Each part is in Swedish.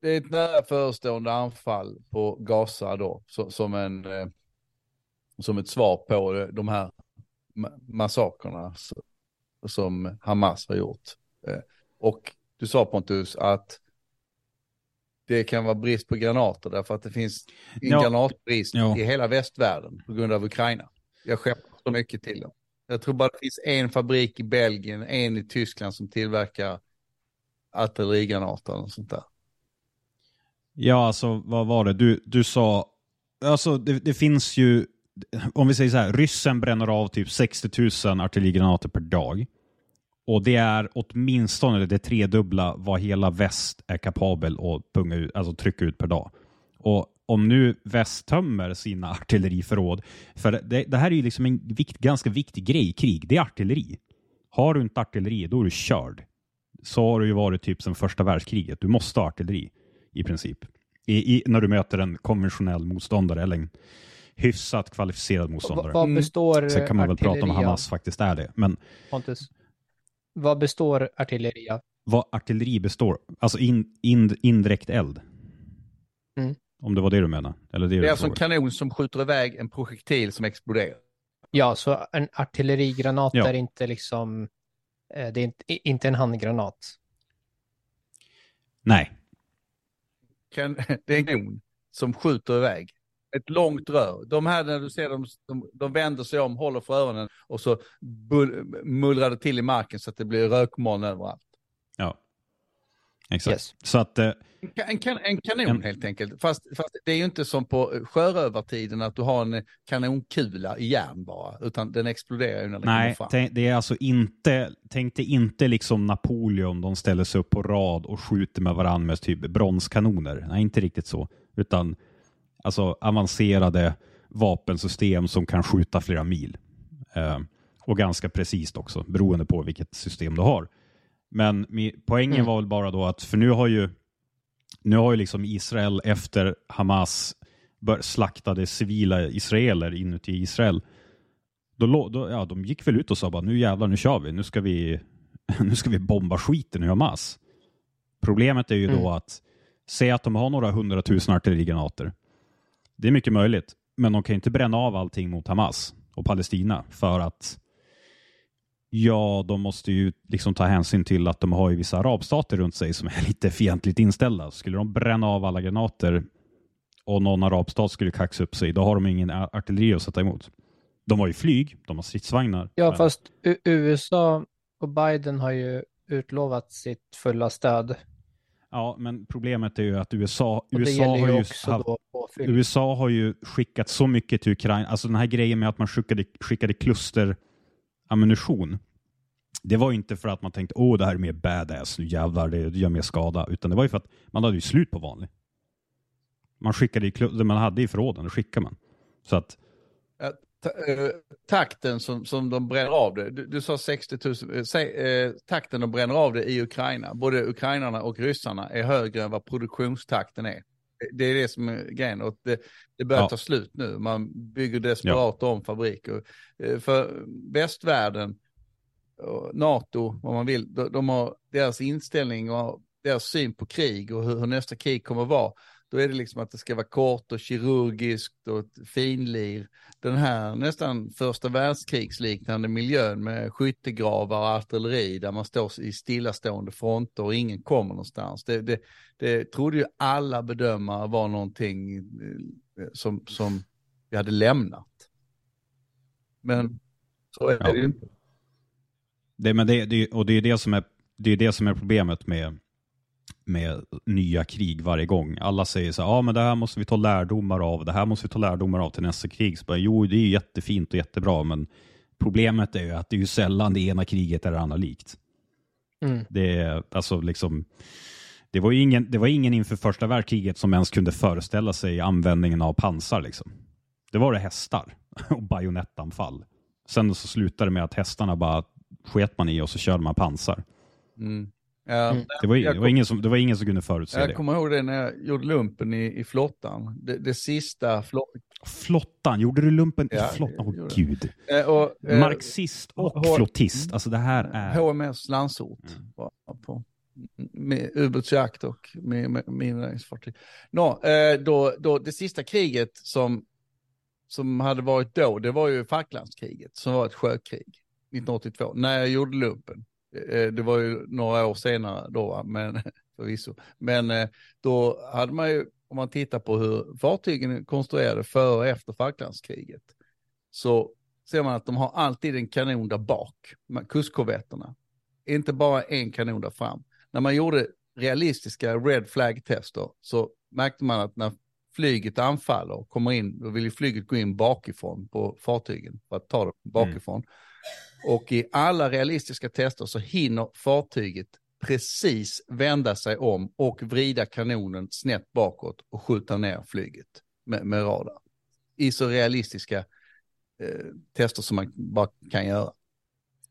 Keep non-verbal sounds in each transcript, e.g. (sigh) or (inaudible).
det är ett nära förestående anfall på Gaza då, så, som, en, eh, som ett svar på de här massakerna som Hamas har gjort. Eh, och du sa Pontus att det kan vara brist på granater därför att det finns en ja. granatbrist ja. i hela västvärlden på grund av Ukraina. Jag skeppar så mycket till dem. Jag tror bara det finns en fabrik i Belgien, en i Tyskland som tillverkar artillerigranater och sånt där. Ja, alltså vad var det? Du, du sa, alltså det, det finns ju, om vi säger så här, ryssen bränner av typ 60 000 artillerigranater per dag. Och det är åtminstone det tredubbla vad hela väst är kapabel att punga ut, alltså trycka ut per dag. Och om nu väst tömmer sina (laughs) artilleriförråd, för det, det här är ju liksom en vikt, ganska viktig grej i krig, det är artilleri. Har du inte artilleri, då är du körd. Så har det ju varit typ sedan första världskriget. Du måste ha artilleri i princip. I, i, när du möter en konventionell motståndare eller en hyfsat kvalificerad motståndare. Vad består Sen kan man väl prata om Hamas faktiskt är det. Men, Pontus, vad består artilleri av? Vad artilleri består? Alltså in, in, indirekt eld. Mm. Om det var det du menar? Eller det, det är alltså en kanon som skjuter iväg en projektil som exploderar. Ja, så en artillerigranat ja. är inte liksom, eh, det är inte, inte en handgranat. Nej, kan, (laughs) det är en kanon som skjuter iväg. Ett långt rör. De här när du ser dem, de, de vänder sig om, håller för öronen och så mullrar det till i marken så att det blir rökmoln överallt. Exakt. Yes. Så att... Eh, en, kan, en kanon en... helt enkelt. Fast, fast, det är ju inte som på sjörövartiden att du har en kanonkula i järn bara, utan den exploderar ju när den Nej, kommer fram. Nej, det är alltså inte, tänk dig inte liksom Napoleon, de ställer sig upp på rad och skjuter med varandra med typ bronskanoner. Nej, inte riktigt så, utan alltså avancerade vapensystem som kan skjuta flera mil. Eh, och ganska precis också, beroende på vilket system du har. Men poängen mm. var väl bara då att, för nu har ju nu har ju liksom Israel efter Hamas slaktade civila israeler inuti Israel. Då, då, ja, de gick väl ut och sa bara nu jävlar, nu kör vi. Nu ska vi, (laughs) nu ska vi bomba skiten ur Hamas. Problemet är ju mm. då att säg att de har några hundratusen artillerigranater. Det är mycket möjligt, men de kan inte bränna av allting mot Hamas och Palestina för att Ja, de måste ju liksom ta hänsyn till att de har ju vissa arabstater runt sig som är (laughs) lite fientligt inställda. Skulle de bränna av alla granater och någon arabstat skulle kaxa upp sig, då har de ingen artilleri att sätta emot. De har ju flyg, de har stridsvagnar. Ja, men... fast USA och Biden har ju utlovat sitt fulla stöd. Ja, men problemet är ju att USA, USA, har, ju, USA har ju skickat så mycket till Ukraina. Alltså den här grejen med att man skickade, skickade kluster ammunition. Det var inte för att man tänkte åh det här är mer badass, nu jävlar det gör mer skada. Utan det var ju för att man hade ju slut på vanlig. Man skickade i det man hade i förråden, det skickade man. Så att... Eh, takten som, som de bränner av det, du, du sa 60 000, äh, säg, eh, takten de bränner av det i Ukraina, både ukrainarna och ryssarna är högre än vad produktionstakten är. Det är det som är grejen och det, det börjar ja. ta slut nu. Man bygger desperat ja. om fabriker. Eh, för västvärlden, NATO, vad man vill, de, de har deras inställning och deras syn på krig och hur, hur nästa krig kommer att vara då är det liksom att det ska vara kort och kirurgiskt och finlir. Den här nästan första världskrigsliknande miljön med skyttegravar och artilleri där man står i stillastående fronter och ingen kommer någonstans. Det, det, det trodde ju alla bedömare var någonting eh, som, som vi hade lämnat. Men så är det ju inte. Det, men det, det, och det är det som är, det är det som är problemet med med nya krig varje gång. Alla säger så här, ja men det här måste vi ta lärdomar av, det här måste vi ta lärdomar av till nästa krig. Så bara, jo, det är jättefint och jättebra, men problemet är ju att det är ju sällan det ena kriget är det andra likt. Mm. Det är alltså liksom, det var, ingen, det var ingen inför första världskriget som ens kunde föreställa sig användningen av pansar. Liksom. Det var det hästar (laughs) och bajonettanfall. Sen så slutade det med att hästarna bara sket man i och så körde man pansar. Mm. Mm. det, var, det, var ingen som, det var ingen som kunde förutse jag det. Jag kommer ihåg det när jag gjorde lumpen i, i flottan. Det, det sista flott... Flottan? Gjorde du lumpen ja, i flottan? Åh oh, gud. Eh, och, eh, Marxist och H flottist. Alltså det här är... HMS Landsort. Mm. På, med ubåtsjakt och med, med minröjningsfartyg. No, eh, då, då, det sista kriget som, som hade varit då, det var ju Falklandskriget som var ett sjökrig 1982, när jag gjorde lumpen. Eh, det var ju några år senare då, men (laughs) förvisso. Men eh, då hade man ju, om man tittar på hur fartygen konstruerade före och efter Falklandskriget, så ser man att de har alltid en kanon där bak, kustkorvetterna. Inte bara en kanon där fram. När man gjorde realistiska red flag-tester så märkte man att när flyget anfaller och kommer in, då vill ju flyget gå in bakifrån på fartygen för att ta det bakifrån. Mm. Och i alla realistiska tester så hinner fartyget precis vända sig om och vrida kanonen snett bakåt och skjuta ner flyget med, med radar. I så realistiska eh, tester som man bara kan göra.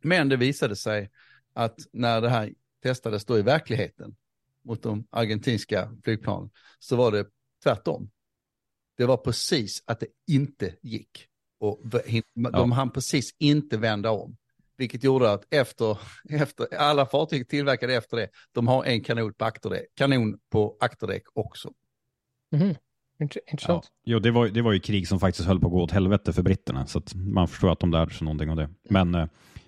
Men det visade sig att när det här testades då i verkligheten mot de argentinska flygplanen så var det tvärtom. Det var precis att det inte gick. Och de hann precis inte vända om. Vilket gjorde att efter, (laughs) efter alla fartyg tillverkade efter det, de har en kanon på akterdäck, kanon på akterdäck också. Mm. Intressant. Ja. Jo, det var, det var ju krig som faktiskt höll på att gå åt helvete för britterna, så att man förstår att de lärde sig någonting av det. Men eh,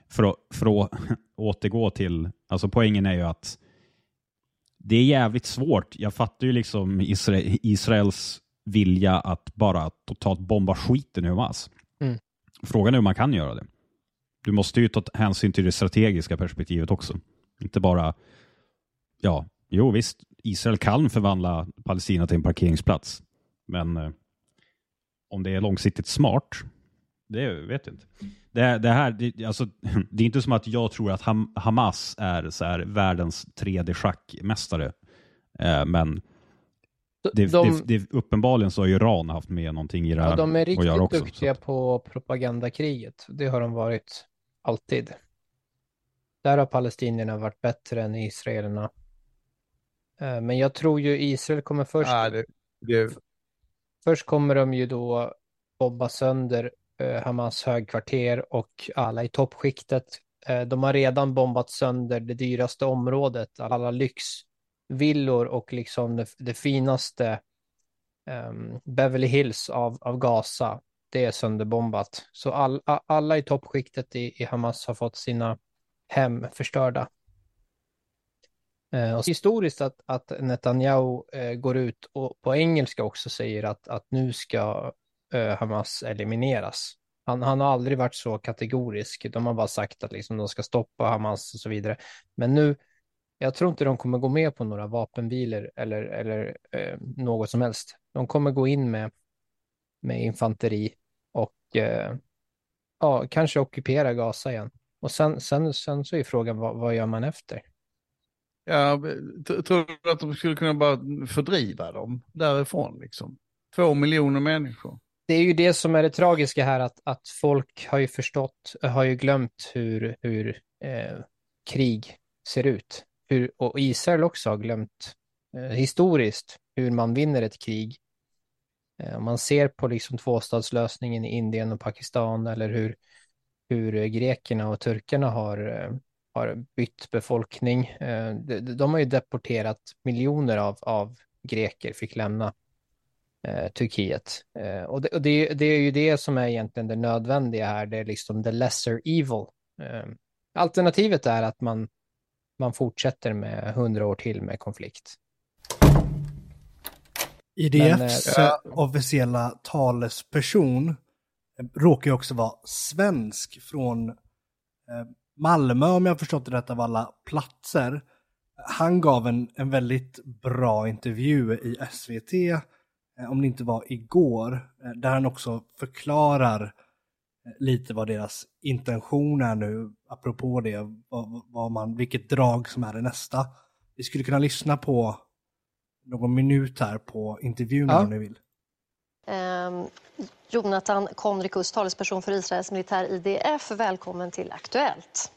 för att, för att (laughs) återgå till, alltså poängen är ju att det är jävligt svårt. Jag fattar ju liksom Israel, Israels vilja att bara totalt bomba skiten ur Hamas. Frågan är hur man kan göra det. Du måste ju ta hänsyn till det strategiska perspektivet också. Inte bara, ja, jo visst, Israel kan förvandla Palestina till en parkeringsplats. Men eh, om det är långsiktigt smart, det vet jag inte. Det, det här, det, alltså, (clears throat) det är inte som att jag tror att Ham, Hamas är så här, världens 3D-schackmästare. Eh, men det, de, det, uppenbarligen så har Iran haft med någonting i det här. Ja, de är riktigt också, duktiga så. på propagandakriget. Det har de varit alltid. Där har palestinierna varit bättre än israelerna. Eh, men jag tror ju Israel kommer först. Ja, det, det... Först kommer de ju då bomba sönder eh, Hamas högkvarter och alla i toppskiktet. Eh, de har redan bombat sönder det dyraste området, alla villor och liksom det, det finaste um, Beverly Hills av, av Gaza. Det är sönderbombat. Så all, alla i toppskiktet i, i Hamas har fått sina hem förstörda. Eh, och historiskt att, att Netanyahu eh, går ut och på engelska också säger att, att nu ska eh, Hamas elimineras. Han, han, har aldrig varit så kategorisk. De har bara sagt att liksom, de ska stoppa Hamas och så vidare. Men nu, jag tror inte de kommer gå med på några vapenvilor eller, eller eh, något som helst. De kommer gå in med, med infanteri och eh, ja, kanske ockupera Gaza igen. Och sen, sen, sen så är frågan vad, vad gör man efter? Ja, tror du att de skulle kunna bara fördriva dem därifrån liksom? Två miljoner människor. Det är ju det som är det tragiska här, att, att folk har ju förstått, har ju glömt hur, hur eh, krig ser ut. Hur, och Israel också har glömt eh, historiskt hur man vinner ett krig. Eh, om man ser på liksom tvåstadslösningen i Indien och Pakistan eller hur, hur eh, grekerna och turkarna har eh, har bytt befolkning. Eh, de, de har ju deporterat miljoner av, av greker, fick lämna eh, Turkiet. Eh, och, det, och det, det, är ju det som är egentligen det nödvändiga här, det är liksom the lesser evil. Eh, alternativet är att man, man fortsätter med hundra år till med konflikt. IDFs Men, äh, officiella talesperson råkar ju också vara svensk från Malmö, om jag förstått det rätt av alla platser, han gav en, en väldigt bra intervju i SVT, eh, om det inte var igår, eh, där han också förklarar eh, lite vad deras intention är nu, apropå det, vad, vad man, vilket drag som är det nästa. Vi skulle kunna lyssna på någon minut här på intervjun ja. om ni vill. Um, Jonathan Konrikus, talesperson för Israels militär IDF. Välkommen till Aktuellt.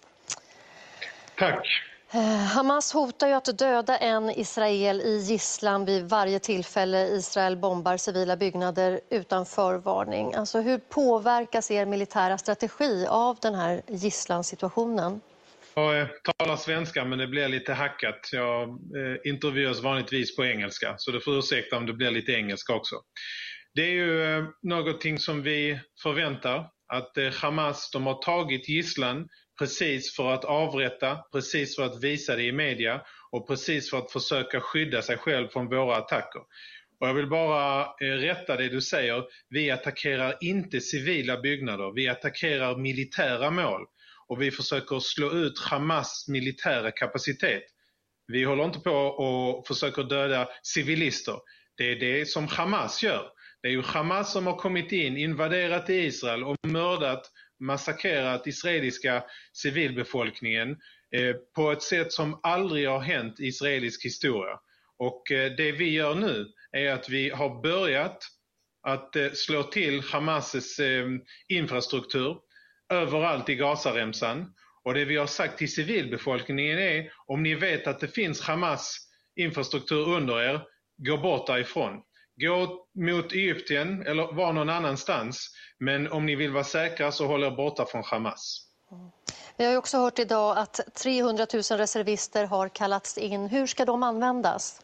Tack. Eh, Hamas hotar ju att döda en israel i gisslan vid varje tillfälle Israel bombar civila byggnader utan förvarning. Alltså, hur påverkas er militära strategi av den här gisslansituationen? Jag eh, talar svenska men det blir lite hackat. Jag eh, intervjuas vanligtvis på engelska så du får ursäkta om det blir lite engelska också. Det är ju eh, någonting som vi förväntar att eh, Hamas de har tagit gisslan precis för att avrätta, precis för att visa det i media och precis för att försöka skydda sig själv från våra attacker. Och jag vill bara eh, rätta det du säger. Vi attackerar inte civila byggnader. Vi attackerar militära mål och vi försöker slå ut Hamas militära kapacitet. Vi håller inte på och försöker döda civilister. Det är det som Hamas gör. Det är ju Hamas som har kommit in, invaderat Israel och mördat, massakrerat israeliska civilbefolkningen eh, på ett sätt som aldrig har hänt i israelisk historia. Och eh, det vi gör nu är att vi har börjat att eh, slå till Hamas eh, infrastruktur överallt i Gazaremsan. Och det vi har sagt till civilbefolkningen är om ni vet att det finns Hamas infrastruktur under er, gå bort därifrån. Gå mot Egypten eller var någon annanstans. Men om ni vill vara säkra så håll er borta från Hamas. Vi har också hört idag att 300 000 reservister har kallats in. Hur ska de användas?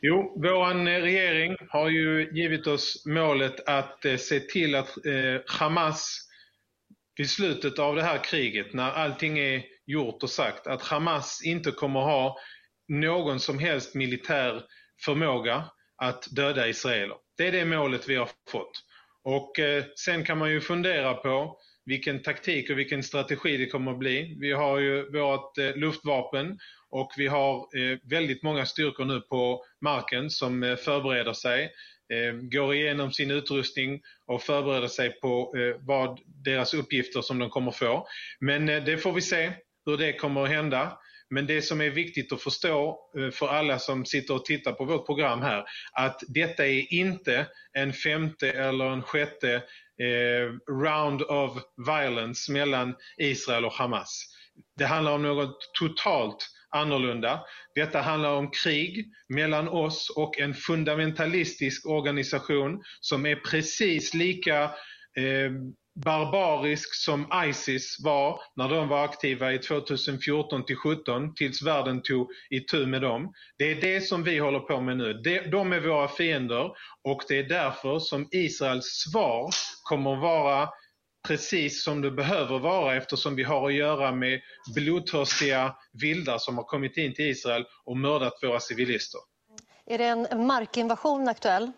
Jo, vår regering har ju givit oss målet att eh, se till att eh, Hamas vid slutet av det här kriget, när allting är gjort och sagt, att Hamas inte kommer ha någon som helst militär förmåga att döda israeler. Det är det målet vi har fått. Och eh, sen kan man ju fundera på vilken taktik och vilken strategi det kommer att bli. Vi har ju vårt eh, luftvapen och vi har eh, väldigt många styrkor nu på marken som eh, förbereder sig, eh, går igenom sin utrustning och förbereder sig på eh, vad deras uppgifter som de kommer få. Men eh, det får vi se hur det kommer att hända. Men det som är viktigt att förstå eh, för alla som sitter och tittar på vårt program här, att detta är inte en femte eller en sjätte eh, round of violence mellan Israel och Hamas. Det handlar om något totalt annorlunda. Detta handlar om krig mellan oss och en fundamentalistisk organisation som är precis lika eh, barbarisk som Isis var när de var aktiva i 2014 till 17 tills världen tog itu med dem. Det är det som vi håller på med nu. De är våra fiender och det är därför som Israels svar kommer vara precis som det behöver vara eftersom vi har att göra med blodtörstiga vildar som har kommit in till Israel och mördat våra civilister. Är det en markinvasion aktuell?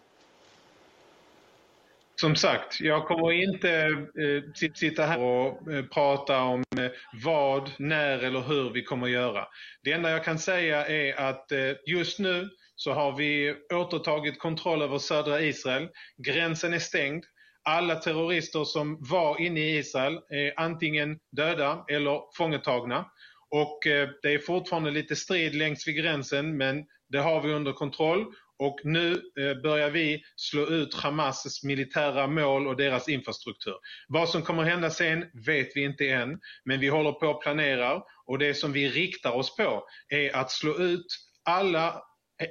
Som sagt, jag kommer inte eh, sitta här och eh, prata om eh, vad, när eller hur vi kommer göra. Det enda jag kan säga är att eh, just nu så har vi återtagit kontroll över södra Israel. Gränsen är stängd. Alla terrorister som var inne i Israel är antingen döda eller fångetagna. Och eh, det är fortfarande lite strid längs vid gränsen men det har vi under kontroll och nu eh, börjar vi slå ut Hamas militära mål och deras infrastruktur. Vad som kommer hända sen vet vi inte än, men vi håller på att planera och det som vi riktar oss på är att slå ut alla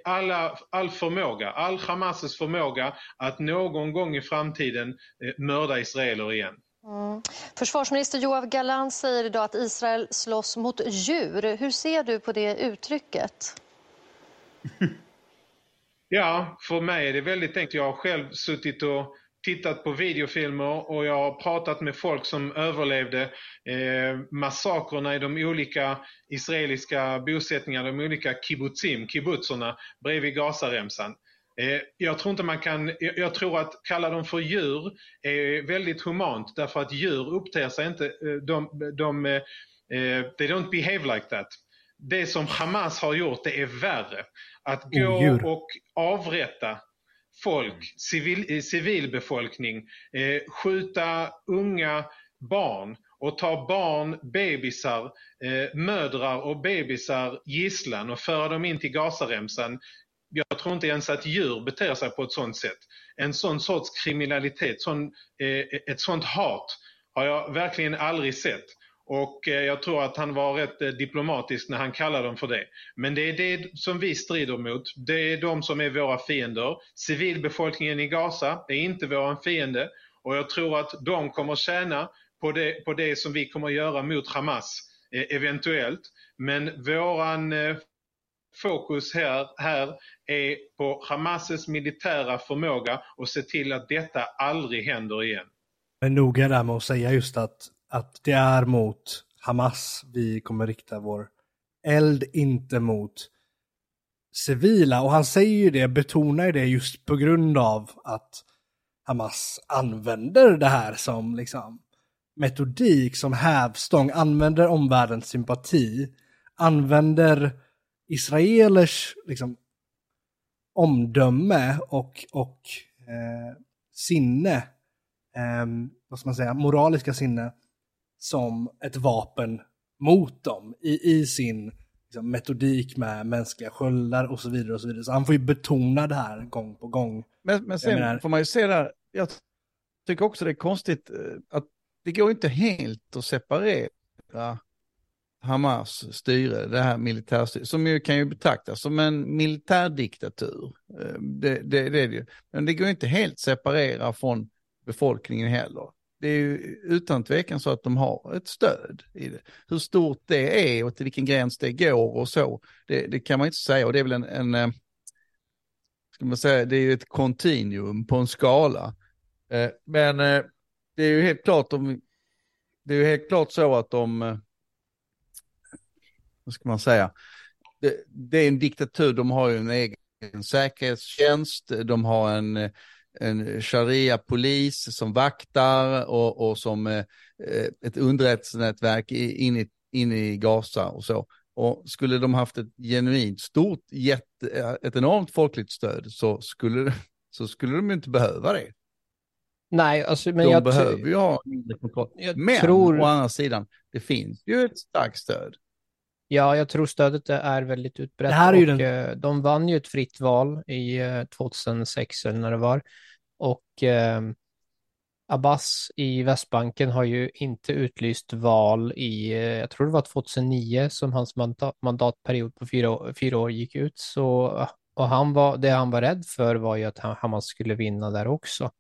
alla, all förmåga, all Hamas förmåga att någon gång i framtiden eh, mörda israeler igen. Mm. Försvarsminister Joav Galan säger idag att Israel slåss mot djur. Hur ser du på det uttrycket? (laughs) Ja, för mig är det väldigt enkelt. Jag har själv suttit och tittat på videofilmer och jag har pratat med folk som överlevde eh, massakrerna i de olika israeliska bosättningarna, de olika kibbutzim, kibbutzerna bredvid Gazaremsan. Eh, jag tror inte man kan, jag tror att kalla dem för djur är väldigt humant därför att djur uppter sig inte, eh, de, de, de, eh, they don't behave like that. Det som Hamas har gjort det är värre. Att gå Odjur. och avrätta folk, civil, eh, civilbefolkning, eh, skjuta unga barn och ta barn, bebisar, eh, mödrar och bebisar gisslan och föra dem in till Gazaremsan. Jag tror inte ens att djur beter sig på ett sådant sätt. En sån sorts kriminalitet, sån, eh, ett sånt hat har jag verkligen aldrig sett. Och eh, jag tror att han var rätt eh, diplomatisk när han kallade dem för det. Men det är det som vi strider mot. Det är de som är våra fiender. Civilbefolkningen i Gaza är inte vår fiende och jag tror att de kommer tjäna på det, på det som vi kommer göra mot Hamas eh, eventuellt. Men våran fokus här, här är på Hamas militära förmåga och se till att detta aldrig händer igen. Men noga där med att säga just att, att det är mot Hamas vi kommer rikta vår eld, inte mot civila. Och han säger ju det, betonar ju det just på grund av att Hamas använder det här som liksom metodik, som hävstång, använder omvärldens sympati, använder israelers liksom, omdöme och, och eh, sinne, eh, vad ska man säga, moraliska sinne som ett vapen mot dem i, i sin liksom, metodik med mänskliga sköldar och så vidare. och Så vidare. Så han får ju betona det här gång på gång. Men, men sen menar... får man ju se där, jag tycker också det är konstigt eh, att det går inte helt att separera Hamas styre, det här militärstyret, som ju kan ju betraktas som en militärdiktatur. Eh, det, det, det är det ju. Men det går inte helt separera från befolkningen heller. Det är ju utan tvekan så att de har ett stöd i det. Hur stort det är och till vilken gräns det går och så, det, det kan man inte säga. Och det är väl en, en eh, ska man säga, det är ju ett kontinuum på en skala. Eh, men eh, det är ju helt klart, de, det är ju helt klart så att de vad ska man säga, det, det, är en diktatur, de har ju en egen säkerhetstjänst, de har en, en sharia-polis som vaktar och, och som eh, ett underrättelsenätverk inne i, in i Gaza och så. Och skulle de haft ett genuint stort, jätte, ett enormt folkligt stöd så skulle, så skulle de inte behöva det. Nej, alltså, men de jag behöver ju ha mindre kontroll. Men tror... å andra sidan, det finns ju ett starkt stöd. Ja, jag tror stödet är väldigt utbrett. Det här är ju och, den... Eh, de vann ju ett fritt val i 2006 eh, eller när det var. Och eh, Abbas i Västbanken har ju inte utlyst val i, eh, jag tror det var 2009 som hans mandat, mandatperiod på fyra, fyra år gick ut. Så, och han var, det han var rädd för var ju att Hamas skulle vinna där också.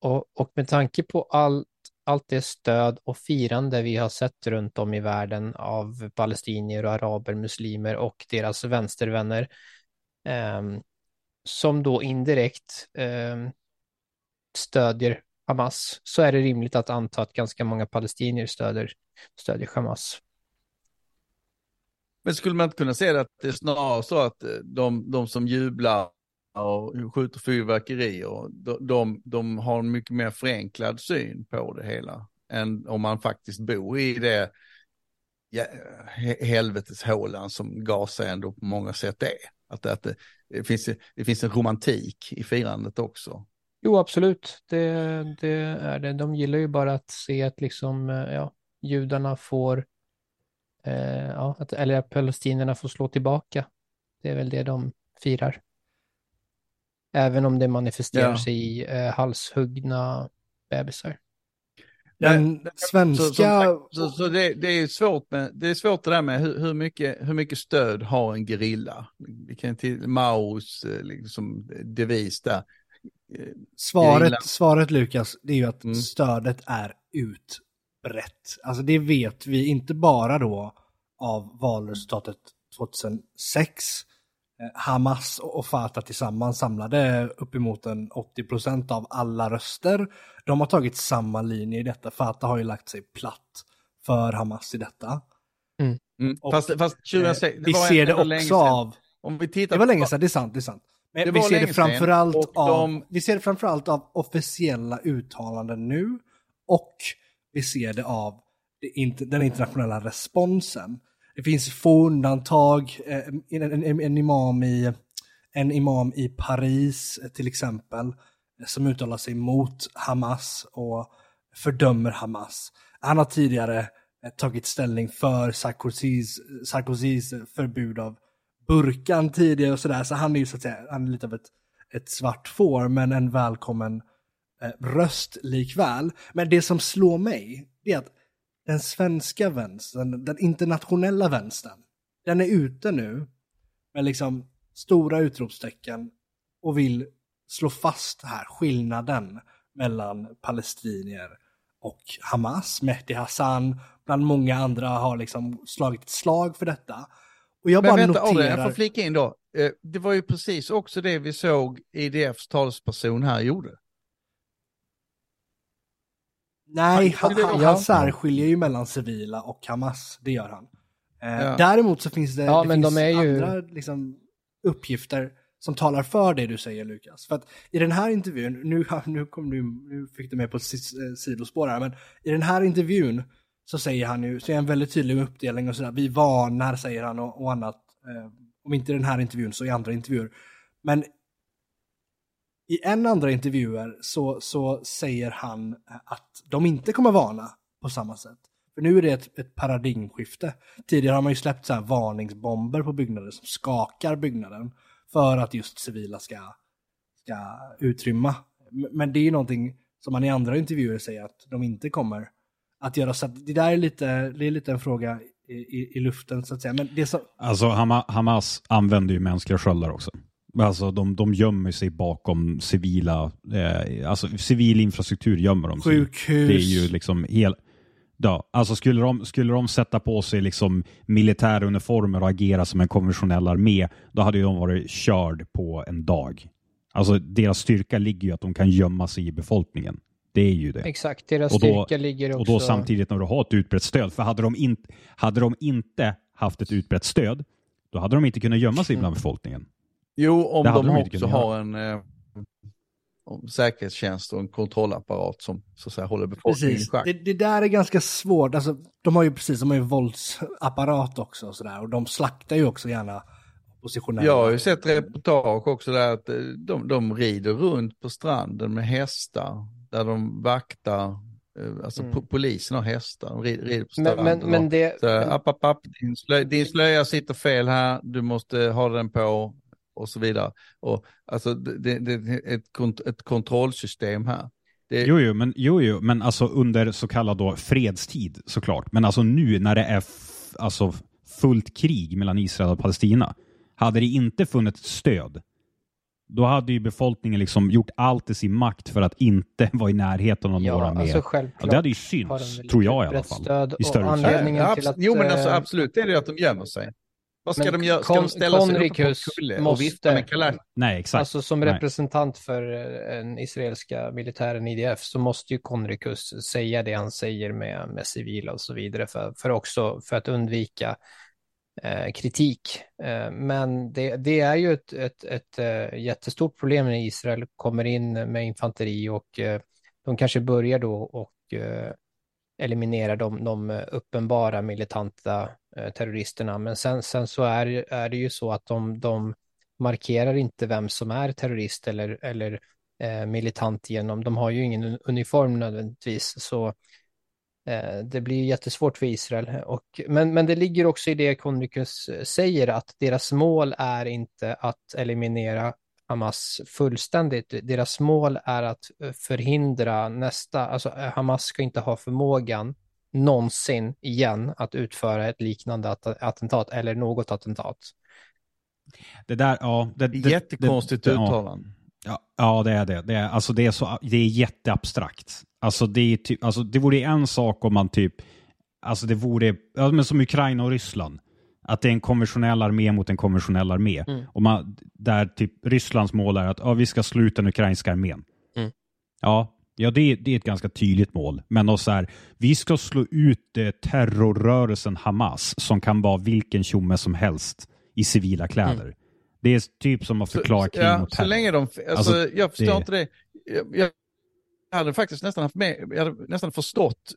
Och, och med tanke på all allt det stöd och firande vi har sett runt om i världen av palestinier och araber, muslimer och deras vänstervänner eh, som då indirekt eh, stödjer Hamas så är det rimligt att anta att ganska många palestinier stöder, stödjer Hamas. Men skulle man inte kunna se det att det är snarare så att eh, de, de som jublar och skjuter fyrverkerier, de, de, de har en mycket mer förenklad syn på det hela än om man faktiskt bor i det ja, helveteshålan som Gaza ändå på många sätt är. Att, att det, det, finns, det finns en romantik i firandet också. Jo, absolut. Det, det är det. De gillar ju bara att se att liksom, eh, ja, judarna får, eh, ja, att, eller att palestinierna får slå tillbaka. Det är väl det de firar. Även om det manifesterar ja. sig i eh, halshuggna bebisar. Den svenska... Så, så, så det, det, är svårt med, det är svårt det där med hur, hur, mycket, hur mycket stöd har en gerilla? Vi kan till Maos eh, liksom, devis där. Svaret, svaret Lukas, det är ju att mm. stödet är utbrett. Alltså det vet vi inte bara då av valresultatet 2006 Eh, Hamas och Fatah tillsammans samlade uppemot en 80% av alla röster. De har tagit samma linje i detta. Fatah har ju lagt sig platt för Hamas i detta. Mm. Mm. Och, fast, fast 2006, eh, vi ser det också av... Om vi tittar det var länge sedan, det är sant. Det är sant. Men vi ser, det framförallt av, de... vi ser det framförallt av officiella uttalanden nu och vi ser det av det, den internationella responsen. Det finns få undantag. Eh, en, en, en, imam i, en imam i Paris eh, till exempel eh, som uttalar sig mot Hamas och fördömer Hamas. Han har tidigare tagit ställning för Sarkozys, Sarkozys förbud av burkan tidigare och sådär. Så han är ju så att säga, han är lite av ett, ett svart får, men en välkommen eh, röst likväl. Men det som slår mig, är att den svenska vänstern, den internationella vänstern, den är ute nu med liksom stora utropstecken och vill slå fast här skillnaden mellan palestinier och Hamas. Mehdi Hassan bland många andra har liksom slagit ett slag för detta. Och jag Men bara vänta, noterar... Adrian, jag får flika in då. Eh, Det var ju precis också det vi såg IDFs talesperson här gjorde. Nej, Han- han, han, särskiljer ju mellan civila och Hamas, det gör han. Eh, Ja. Däremot så finns det, Ja, det men finns de är ju- andra liksom, uppgifter som talar för det du säger Lukas. För att i den här intervjun, nu, (laughs) nu, kom du, nu fick du med på ett eh, sidospår här, men i den här intervjun så säger han ju, så är han väldigt tydlig uppdelning och sådär. Vi varnar, säger han och, och annat. Eh, om inte i den här intervjun så i andra intervjuer. Men i en andra intervjuer så, så säger han att de inte kommer varna på samma sätt. För nu är det ett, ett paradigmskifte. Tidigare har man ju släppt så här varningsbomber på byggnader som skakar byggnaden för att just civila ska, ska utrymma. Men det är ju någonting som man i andra intervjuer säger att de inte kommer att göra. Så att det där är lite, det är lite en fråga i, i, i luften så att säga. Men det som, Alltså Hamas använder ju mänskliga sköldar också. Alltså de, de gömmer sig bakom civila, eh, alltså civil infrastruktur gömmer de sig. sjukhus. Det är ju liksom hel... Ja, alltså skulle de, skulle de sätta på sig liksom militära uniformer och agera som en konventionell armé, då hade de varit körd på en dag. Alltså deras styrka ligger ju att de kan gömma sig i befolkningen. Det är ju det. Exakt, deras Och då- styrka ligger också... Och då samtidigt när du har ett utbrett stöd. För hade de, in, hade de inte haft ett utbrett stöd, då hade de inte kunnat gömma sig bland befolkningen. Jo, om de också har en eh, säkerhetstjänst och en kontrollapparat som så att säga håller befolkningen Precis. i schack. Det, det där är ganska svårt. Alltså, de har ju precis, de har ju våldsapparat också och sådär. Och de slaktar ju också gärna oppositionella. Jag har ju sett reportage också där att eh, de, de rider runt på stranden med hästar där de vaktar, eh, alltså Mm. po- polisen har hästar, de rider, rider på men, stranden. men, men och, det... så, app, app, app, din, slöja, din slöja sitter fel här, du måste ha den på och så vidare. Och, alltså det, det, det är ett, kont ett kontrollsystem här. Det, Jo, jo, men, jo, jo, men alltså under så kallad då fredstid såklart. Men alltså nu när det är alltså fullt krig mellan Israel och Palestina, hade det inte funnits stöd, då hade ju befolkningen liksom gjort allt i sin makt för att inte vara i närheten av några Ja, alltså Ja, självklart. det hade ju synts, tror jag i alla fall. Stöd i större anledningen Ja, till att... jo men alltså eh, absolut, det är det att de gömmer sig. Vad ska Men de göra? Ska Kon- de ställa sig uppe på Konrikus kulle och vifta med kalash? Nej, exakt. Alltså som Nej. representant för eh, den israeliska militären IDF så måste ju Konrikus säga det han säger med, med civila och så vidare för, för också för att undvika eh, kritik. Eh, men det, det är ju ett, ett, ett eh, jättestort problem när Israel kommer in med infanteri och eh, de kanske börjar då och eh, eliminera de, de eh, uppenbara militanta eh, terroristerna. Men sen, sen så är, är det ju så att de, de markerar inte vem som är terrorist eller, eller eh, militant genom, de har ju ingen uniform nödvändigtvis, så eh, det blir ju jättesvårt för Israel. Och, men, men det ligger också i det Konrikus eh, säger, att deras mål är inte att eliminera Hamas fullständigt. Deras mål är att eh, förhindra nästa, alltså eh, Hamas ska inte ha förmågan någonsin igen att utföra ett liknande att- attentat eller något attentat. Det där, ja. Det, det, Jättekonstigt det, det, ja. uttalande. Ja, ja, det är det. Det är, alltså det är, så, det är jätteabstrakt. Alltså det, är typ, alltså det vore en sak om man typ, alltså det vore, ja, men som Ukraina och Ryssland, att det är en konventionell armé mot en konventionell armé. Mm. Och man, där typ Rysslands mål är att ja, vi ska sluta den ukrainska armén. Mm. Ja, ja det, är- det är ett ganska tydligt mål. Men då så här, vi ska slå ut eh, terrorrörelsen Hamas, som kan vara vilken tjomme som helst i civila kläder. Det är typ som att förklara krig ja, mot så terror. länge de, alltså, Alltså, jag förstår det- inte det. Jag, jag hade faktiskt nästan haft med, jag hade nästan förstått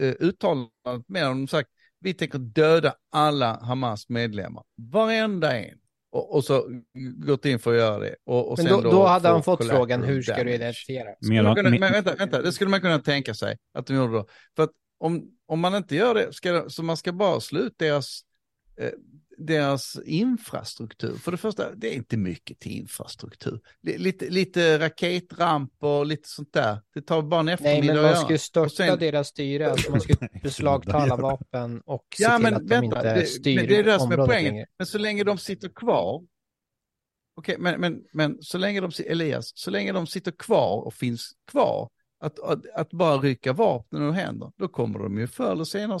eh, uttalandet mer om de sagt, vi tänker döda alla Hamas medlemmar, varenda en. Och, och så gått in för att göra det. Och, och Men sen då, då hade han fått frågan, hur ska du damage. identifiera? Mer- Skulle man kunna, men vänta, vänta, det skulle man kunna tänka sig att de gjorde då. För att om, om man inte gör det, ska, så man ska bara slå ut deras, eh, deras infrastruktur. För det första, det är inte mycket till infrastruktur. Li- Lite, lite raketramper och lite sånt där. Det tar bara en Nej, eftermiddag men att man ska ju störta sen- deras styre, alltså man ska (laughs) beslagta alla vapen och se Ja, till men att de vänta, inte det, styr men det är det som är poängen. längre. Men så länge de sitter kvar, okej, men, men, men så länge de, Elias, så länge de sitter kvar och finns kvar att, att, att bara rycka vapnen ur händer, då kommer de ju förr eller senare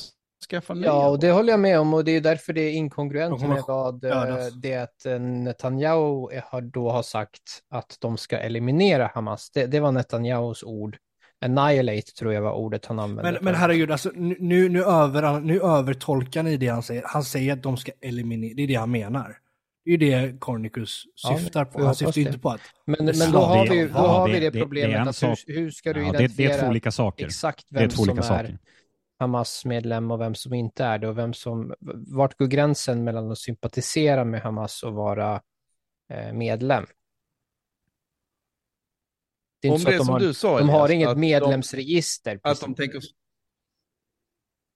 skaffa nya. Ja, och det håller jag med om och det är därför det är inkongruent med vad eh, det eh, Netanyahu har då har sagt att de ska eliminera Hamas. Det, det var Netanyahus ord. Annihilate tror jag var ordet han använde. Men, men herregud, alltså, nu, nu, över, nu övertolkar ni det han säger. Han säger att de ska eliminera, det är det han menar. Det är ju det Cornicus Ja, syftar på. jag Han syftar det. inte på att... Men, Det men då har det, vi, då ja, har det- vi det det- det är problemet en att hur, hur ska du Ja, det, det är två identifiera olika saker. exakt Det är vem två som olika är saker. Hamas-medlem och vem som inte är det och vem som, vart går gränsen mellan att sympatisera med Hamas och vara eh, medlem? Det är Om inte så det att de som har, du sa, de har inget att de- medlemsregister. Att de tänker...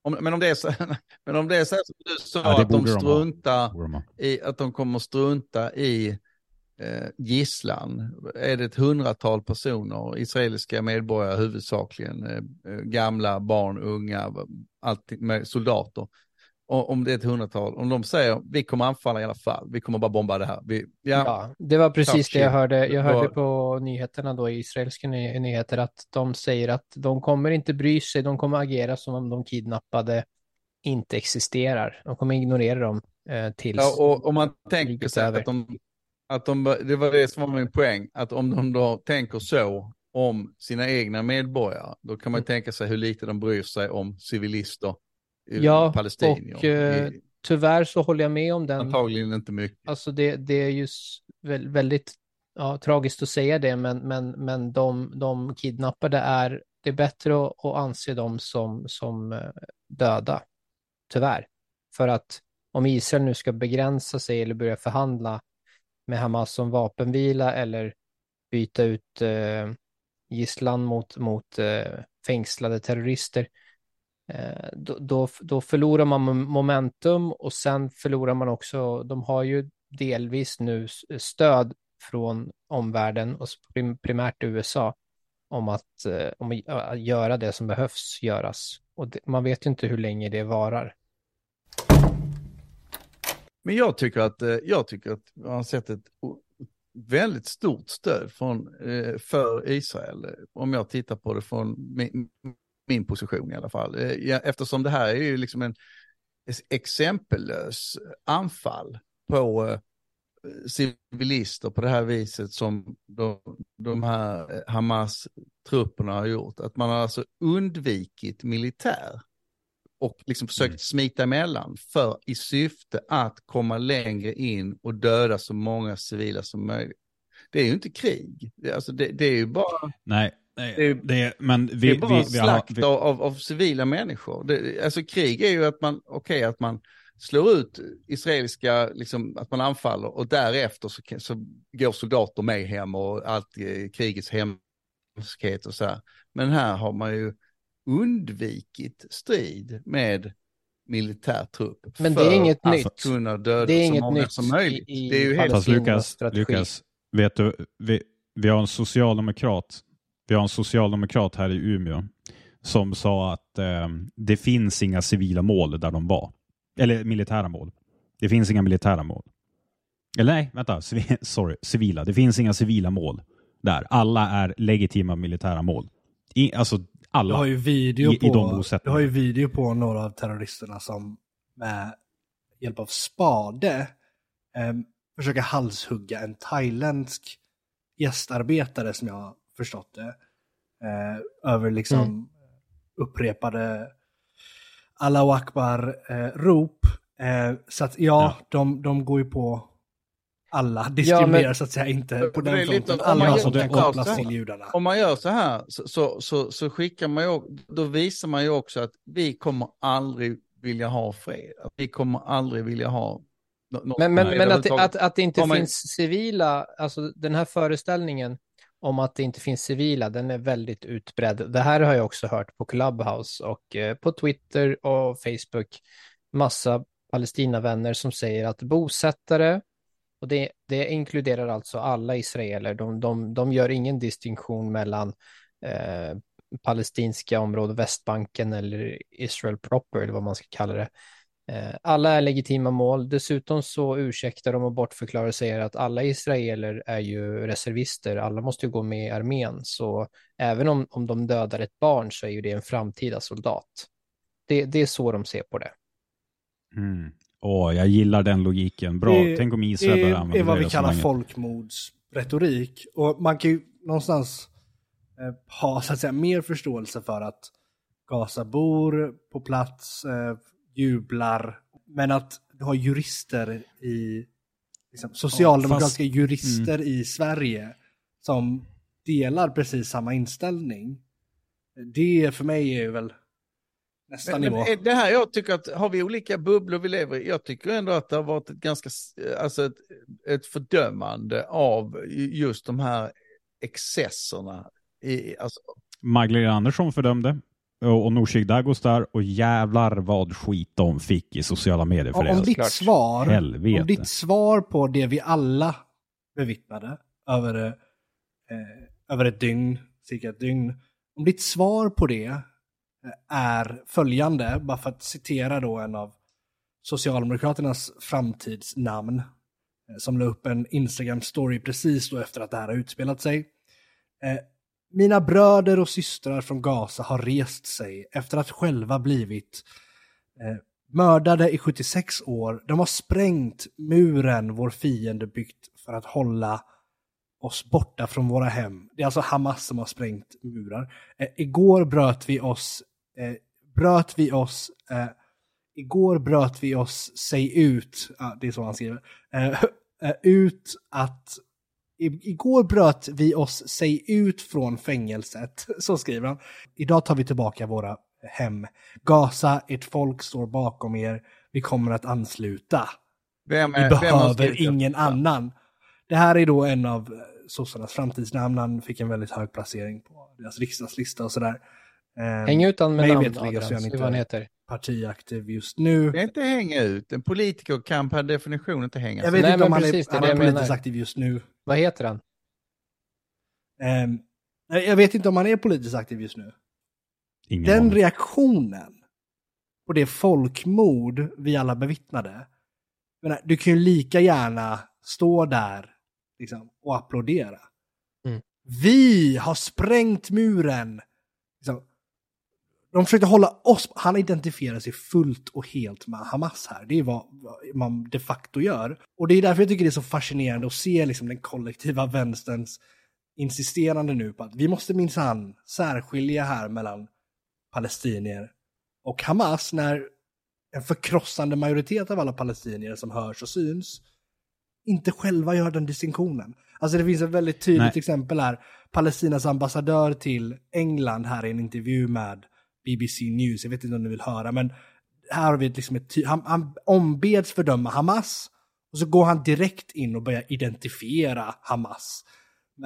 Om, men, om det är så, (laughs) men om det är så här som du sa, Ja, att de de struntar man. i, att de kommer strunta i gisslan. Är det ett hundratal personer, israeliska medborgare huvudsakligen, eh, eh, gamla, barn, unga, med soldater. Om det är ett hundratal, om de säger vi kommer anfalla i alla fall, vi kommer bara bomba det här. Vi, ja, Ja, det var precis det jag hörde. Jag hörde på nyheterna då, i israeliska ny nyheter, att de säger att de kommer inte bry sig, de kommer agera som om de kidnappade inte existerar. De kommer ignorera dem eh, tills... Ja, och om man tänker sig att de, att de, det var det som var min poäng, att om de då tänker så om sina egna medborgare, då kan man Mm. tänka sig hur lite de bryr sig om civilister, Ja, palestinier. och, eh, Tyvärr så håller jag med om den. Antagligen inte mycket. Alltså det, det är ju väldigt ja, tragiskt att säga det, men, men, men de, de kidnappade är, det är bättre att, att anse dem som, som eh, döda, tyvärr. För att om Israel nu ska begränsa sig eller börja förhandla med Hamas om vapenvila eller byta ut eh, gisslan mot, mot eh, fängslade terrorister, eh, då, då, då förlorar man momentum och sen förlorar man också, de har ju delvis nu stöd från omvärlden och primärt USA om att, eh, om att eh, göra det som behövs göras. Och det, man vet ju inte hur länge det varar. Men jag tycker att, eh, jag tycker att man har sett ett väldigt stort stöd från, eh, för Israel, eh, om jag tittar på det från min, min position i alla fall. Eftersom det här är ju liksom en exempellös anfall på civilister på det här viset som de, de här Hamas-trupperna har gjort. Att man har alltså undvikit militär och liksom försökt Mm. smita emellan för i syfte att komma längre in och döda så många civila som möjligt. Det är ju inte krig, det, alltså det, det är ju bara, Nej, nej Det är- det är, men vi, det är bara vi, vi har, slakt vi, av, civila människor. Det, alltså krig är ju att man, okej att man slår ut israeliska, liksom att man anfaller och därefter så, så går soldater med hem och allt eh, krigets hemskhet och så här. Men här har man ju undvikit strid med militär trupp. Men det är för inget att nytt. kunna döda Det är så inget många nytt som möjligt. i- i det är ju helt fast Lukas. Lukas, vet du, vi, vi har en socialdemokrat, vi har en socialdemokrat här i Umeå som sa att eh, det finns inga civila mål där de var. Eller militära mål. Det finns inga militära mål. Eller nej, vänta, (laughs) sorry, civila. Det finns inga civila mål där. Alla är legitima militära mål. I, alltså Du alla. har ju video I- i på, du bosättningarna. har ju video på några av terroristerna som med hjälp av spade eh, försöker halshugga en thailändsk gästarbetare som jag förstått det. Eh, över liksom Mm. upprepade Allahu Akbar-rop. Eh, så att ja, De, de går ju på alla, diskriminerar men- så att säga inte på den man Alla gör- som kan kopplas till judarna. om man gör så här så, så, så, så skickar man ju, då visar man ju också att vi kommer aldrig vilja ha fred. Vi kommer aldrig vilja ha något Men, men, men att, att, att det inte Om man- finns civila, alltså den här föreställningen om att det inte finns civila, den är väldigt utbredd. Det här har jag också hört på Clubhouse och eh, på Twitter och Facebook. Massa Palestinavänner som säger att bosättare, och det, det inkluderar alltså alla israeler, de, de, de gör ingen distinktion mellan eh, palestinska områden, Västbanken eller Israel proper, eller vad man ska kalla det. Eh, alla är legitima mål. Dessutom så ursäktar de och bortförklarar och säger att alla israeler är ju reservister. Alla måste ju gå med i armén. Så även om, om de dödar ett barn så är ju det en framtida soldat. Det, det är så de ser på det. Mm. Åh, jag gillar den logiken. Bra. Det- Tänk om Israel börjar Det använda är vad det vi kallar folkmordsretorik. Och man kan ju någonstans eh, ha så att säga, mer förståelse för att Gaza bor på plats, eh, jublar, men att du har jurister i, liksom, socialdemokratiska jurister i Sverige som delar precis samma inställning. Det för mig är väl nästa Men, nivå. men det här jag tycker att, har vi olika bubblor vi lever i? Jag tycker ändå att det har varit ett ganska, s- alltså ett, ett fördömande av just de här excesserna. I, alltså, Magdalena Andersson fördömde och och Nooshi Dadgostar och jävlar vad skit de fick i sociala medier för Om, det. om ditt svar, Helvete. om ditt svar på det vi alla bevittnade över, eh, över ett dygn, cirka ett dygn, om ditt svar på det eh, är följande, bara för att citera då en av Socialdemokraternas framtidsnamn, eh, som la upp en Instagram-story precis då efter att det här har utspelat sig. Eh, Mina bröder och systrar från Gaza har rest sig efter att själva blivit eh, mördade i 76 år. De har sprängt muren vår fiende byggt för att hålla oss borta från våra hem. Det är alltså Hamas som har sprängt murar. Eh, igår bröt vi oss, eh, bröt vi oss, eh, igår bröt vi oss sig ut, ja, det är så han skriver, eh, (laughs) eh, ut att I, igår bröt vi oss sig ut från fängelset, (laughs) så skriver han. Idag tar vi tillbaka våra hem. Gaza, ert folk står bakom er. Vi kommer att ansluta. vem Vi är, har behöver ingen annan. Det här är då en av eh, sossarnas framtidsnamn. Han fick en väldigt hög placering på deras riksdagslista och sådär. Eh, Häng ut han med namn, Adrian, han se vad han inte heter. partiaktiv just nu. Det är inte hänga ut. En politiker kan per definition inte hänga Jag ut. vet Nej, inte om han precis, är, han är jag politiskt menar. aktiv just nu. Vad heter han? Ehm, nej, jag vet inte om han är politiskt aktiv just nu. Ingen Den aning. reaktionen på det folkmord vi alla bevittnade. Jag menar, du kan ju lika gärna stå där liksom, och applådera. Mm. Vi har sprängt muren. De försökte hålla oss, han identifierar sig fullt och helt med Hamas här. Det är vad vad man de facto gör. Och det är därför jag tycker det är så fascinerande att se liksom, den kollektiva vänsterns insisterande nu på att vi måste minsann särskilja här mellan palestinier och Hamas när en förkrossande majoritet av alla palestinier som hörs och syns inte själva gör den distinktionen. Alltså det finns ett väldigt tydligt Nej. exempel här. Palestinas ambassadör till England här i en intervju med BBC News, jag vet inte om ni vill höra, men här har vi liksom ett han, han ombeds fördöma Hamas och så går han direkt in och börjar identifiera Hamas.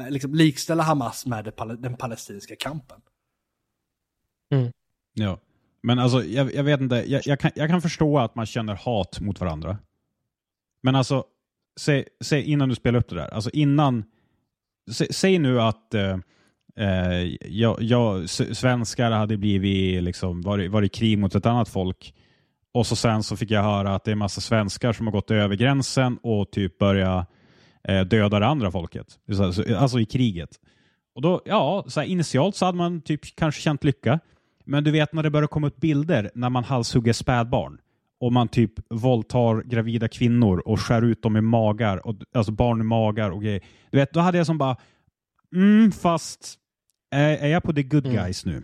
Liksom likställa Hamas med den palestinska kampen. Ja. Men alltså, jag, jag vet inte, jag, jag, kan, jag kan förstå att man känner hat mot varandra. Men alltså, säg, säg innan du spelar upp det där, alltså innan, sä, säg nu att eh, eh, jag, jag, svenskar hade blivit, liksom, varit, varit i krig mot ett annat folk och så sen så fick jag höra att det är massa svenskar som har gått över gränsen och typ börjat eh, döda det andra folket. Alltså, alltså i kriget. Och då, ja, så här, initialt så hade man typ kanske känt lycka. Men du vet när det börjar komma upp bilder när man halshugger spädbarn och man typ våldtar gravida kvinnor och skär ut dem i magar, och, alltså barn i magar och grejer. Du vet, då hade jag som bara, mm, fast är, är jag på the good Mm. guys nu?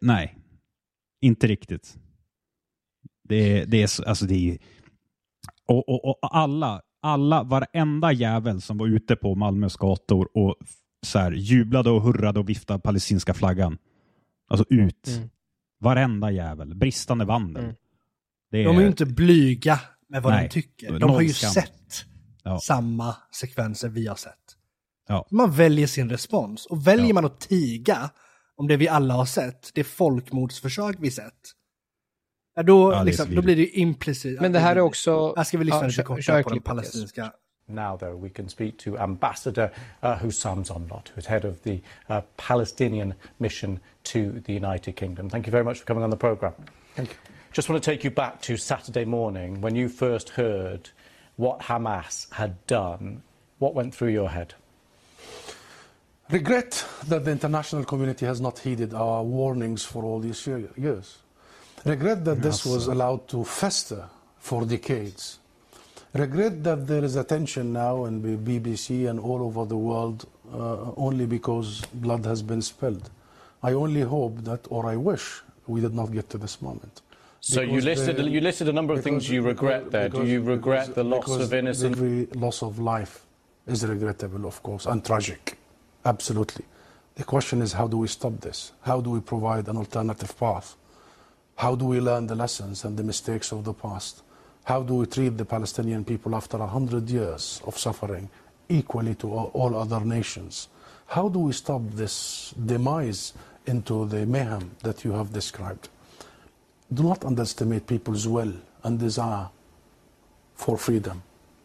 Nej, inte riktigt. Det, är- det är så- alltså det är och, och, och alla, alla, varenda jävel som var ute på Malmös gator och så här, jublade och hurrade och viftade palestinska flaggan. Alltså ut. Mm. Varenda jävel. Bristande vandel. Mm. Det är, De är ju inte blyga med vad Nej, de tycker. De har ju skam. sett Ja. samma sekvenser vi har sett. Ja. Man väljer sin respons. Och väljer Ja. man att tiga om det vi alla har sett, det folkmordsförsök vi sett, ja, då, Ja, liksom, då blir det ju implicit. Men det här är också... Här ska vi lyssna lite kort på den palestinska Now, though, we can speak to Ambassador uh, Hussam Zomlot, who's head of the uh, Palestinian mission to the United Kingdom. Thank you very much for coming on the programme. Thank you. just want to take you back to Saturday morning when you first heard what Hamas had done. What went through your head? Regret that the international community has not heeded our warnings for all these years. Regret that this was allowed to fester for decades. Regret that there is attention now in the BBC and all over the world uh, only because blood has been spilled. I only hope that, or I wish, we did not get to this moment. So you listed the- you listed a number of things you regret because- there. Do you regret because- the loss of innocent? Every loss of life is regrettable, of course, and tragic. Absolutely. The question is how do we stop this? How do we provide an alternative path? How do we learn the lessons and the mistakes of the past? How do we treat the Palestinian people after a hundred years of suffering equally to all other nations? How do we stop this demise into the mayhem that you have described? Do not underestimate people's will and desire for freedom,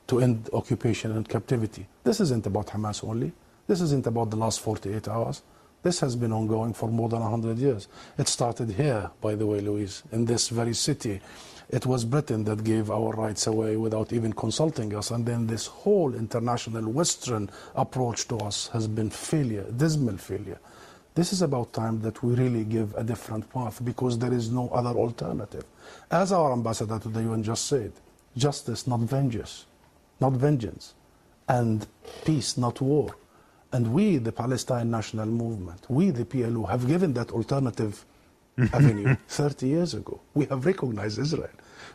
to end occupation and captivity. This isn't about Hamas only. This isn't about the last 48 hours. This has been ongoing for more than 100 years. It started here, by the way, Louise, in this very city. It was Britain that gave our rights away without even consulting us. And then this whole international Western approach to us has been failure, dismal failure. This is about time that we really give a different path because there is no other alternative. As our ambassador to the UN just said, justice, not vengeance, not vengeance, and peace, not war. And we, the Palestine National Movement, we, the PLO, have given that alternative (laughs) avenue 30 years ago. We have recognized Israel.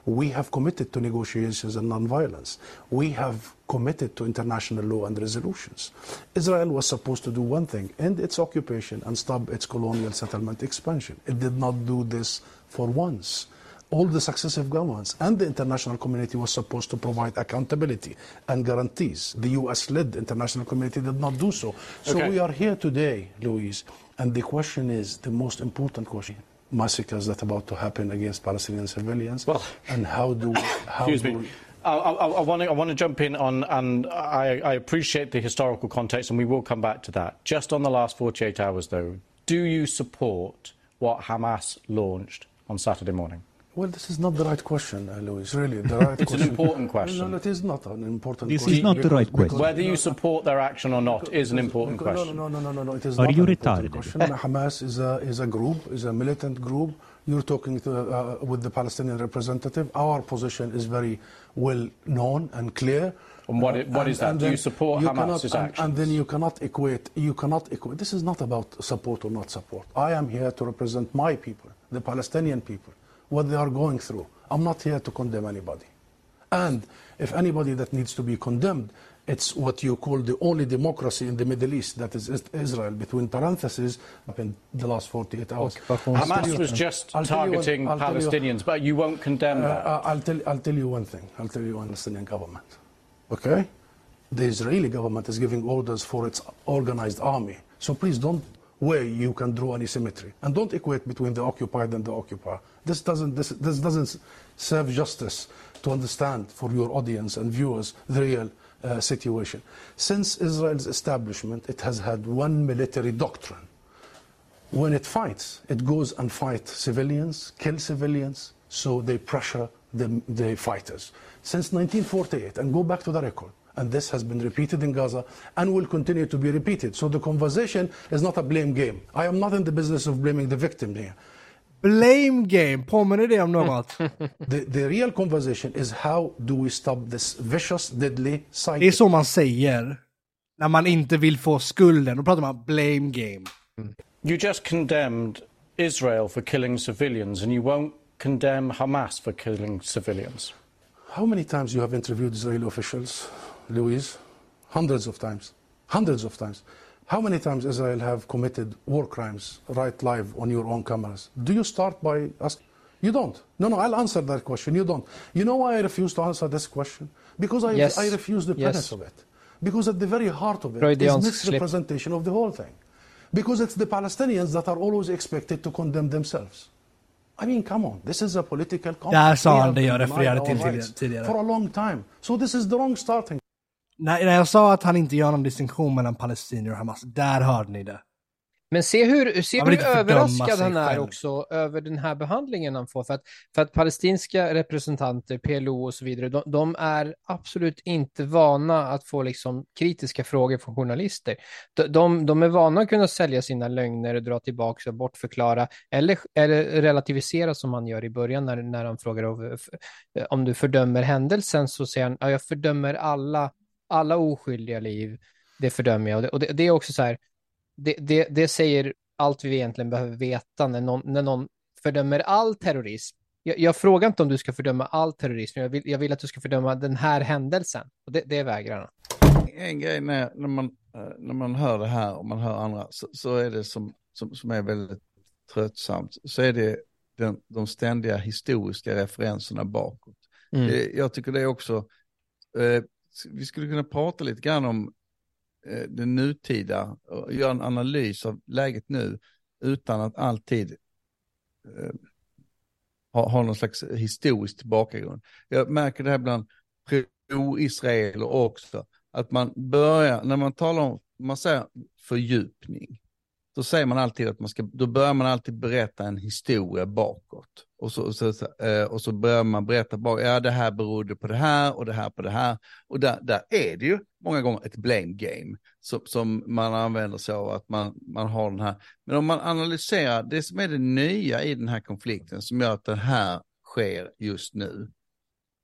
We have committed to negotiations and nonviolence. We have committed to international law and resolutions. Israel was supposed to do one thing end its occupation and stop its colonial settlement expansion. It did not do this for once. All the successive governments and the international community was supposed to provide accountability and guarantees. The US led international community did not do so. So Okay. we are here today, Louise, and the question is the most important question massacres that are about to happen against Palestinian civilians. Well- and how do how Excuse do me. I, I, I want to I want to jump in on, and I, I appreciate the historical context, and we will come back to that. Just on the last 48 hours, though, do you support what Hamas launched on Saturday morning? Well, this is not the right question, uh, Louis. Really, the (laughs) right It's an important question. No, no, it is not an important This is not the right question. Whether you support their action or not is an important because- question. No, no, no, no, no, no. It is Are not you an important retarded? question. Hamas is a is a group, is a militant group. You're talking to, uh, with the Palestinian representative. Our position is very well known and clear. And what it- what is that? Do you support you Hamas's cannot, and, and then you cannot equate. You cannot equate. This is not about support or not support. I am here to represent my people, the Palestinian people, what they are going through. I'm not here to condemn anybody. And if anybody that needs to be condemned, it's what you call the only democracy in the Middle East, that is Is- Israel, between parentheses, up in the last 48 hours. Occupation. Hamas you- was just I'll tell you one- targeting you- Palestinians, but you won't condemn uh, that. uh, I'll, tell, I'll tell you one thing. I'll tell you one Palestinian government. Okay? The Israeli government is giving orders for its organized army. So please don't where you can draw any symmetry. And don't equate between the occupied and the occupier. This doesn't, this, this doesn't serve justice to understand for your audience and viewers the real uh, situation. Since Israel's establishment, it has had one military doctrine when it fights, it goes and fights civilians, kill civilians, so they pressure the, the fighters. Since 1948, and go back to the record, and this has been repeated in Gaza and will continue to be repeated. So the conversation is not a blame game. I am not in the business of blaming the victim here. Blame game, påminner det om något? The, the real conversation is how do we stop this vicious, deadly cycle? Det är cycle? så man säger när man inte vill få skulden. Då pratar man blame game. You just condemned Israel for killing civilians, and you won't condemn Hamas for killing civilians. How many times you have interviewed Israeli officials, Louise? Hundreds of times. Hundreds of times. How many times Israel have committed war crimes right live on your own cameras? Do you start by asking? You don't. No, no, I'll answer that question. You don't. You know why I refuse to answer this question? Because I, Yes. I refuse the Yes. premise of it. Because at the very heart of it it is Freudiansk misrepresentation of the whole thing. Because it's the Palestinians that are always expected to condemn themselves. I mean, come on. This is a political conflict. Där sa We han have det jag been denied refererade our till tidigare. For a long time. So this is the wrong starting När, när jag sa att han inte gör någon distinktion mellan palestinier och Hamas, där hörde ni det. Men se hur, se Man hur överraskad han är själv. också över den här behandlingen han får. För att, för att palestinska representanter, PLO och så vidare, de, de är absolut inte vana att få liksom kritiska frågor från journalister. De, de, de är vana att kunna sälja sina lögner, dra tillbaka och bortförklara, eller, eller relativisera som han gör i början när, när han frågar om, om du fördömer händelsen, så säger han, ja, jag fördömer alla, alla oskyldiga liv, det fördömer jag. Och det, och det, det är också så här, det, det, det säger allt vi egentligen behöver veta när någon, när någon fördömer all terrorism. Jag, jag frågar inte om du ska fördöma all terrorism, jag vill, jag vill att du ska fördöma den här händelsen. Och det, det vägrar han. En grej när, när, man, eh, när man hör det här och man hör andra så, så är det som, som, som är väldigt tröttsamt, så är det den, de ständiga historiska referenserna bakåt. Mm. Jag tycker det är också, eh, vi skulle kunna prata lite grann om eh, det nutida och göra en analys av läget nu utan att alltid eh, ha, ha någon slags historisk tillbakagrund. Jag märker det här bland pro-israeler också, att man börjar, när man talar om, man säger fördjupning, då säger man alltid att man ska, då börjar man alltid berätta en historia bakåt. Och så, och så, eh, och så börjar man berätta bakåt, ja det här berodde på det här och det här på det här. Och där, där är det ju många gånger ett blame game som, som man använder sig av, att man, man har den här. Men om man analyserar det som är det nya i den här konflikten som gör att det här sker just nu,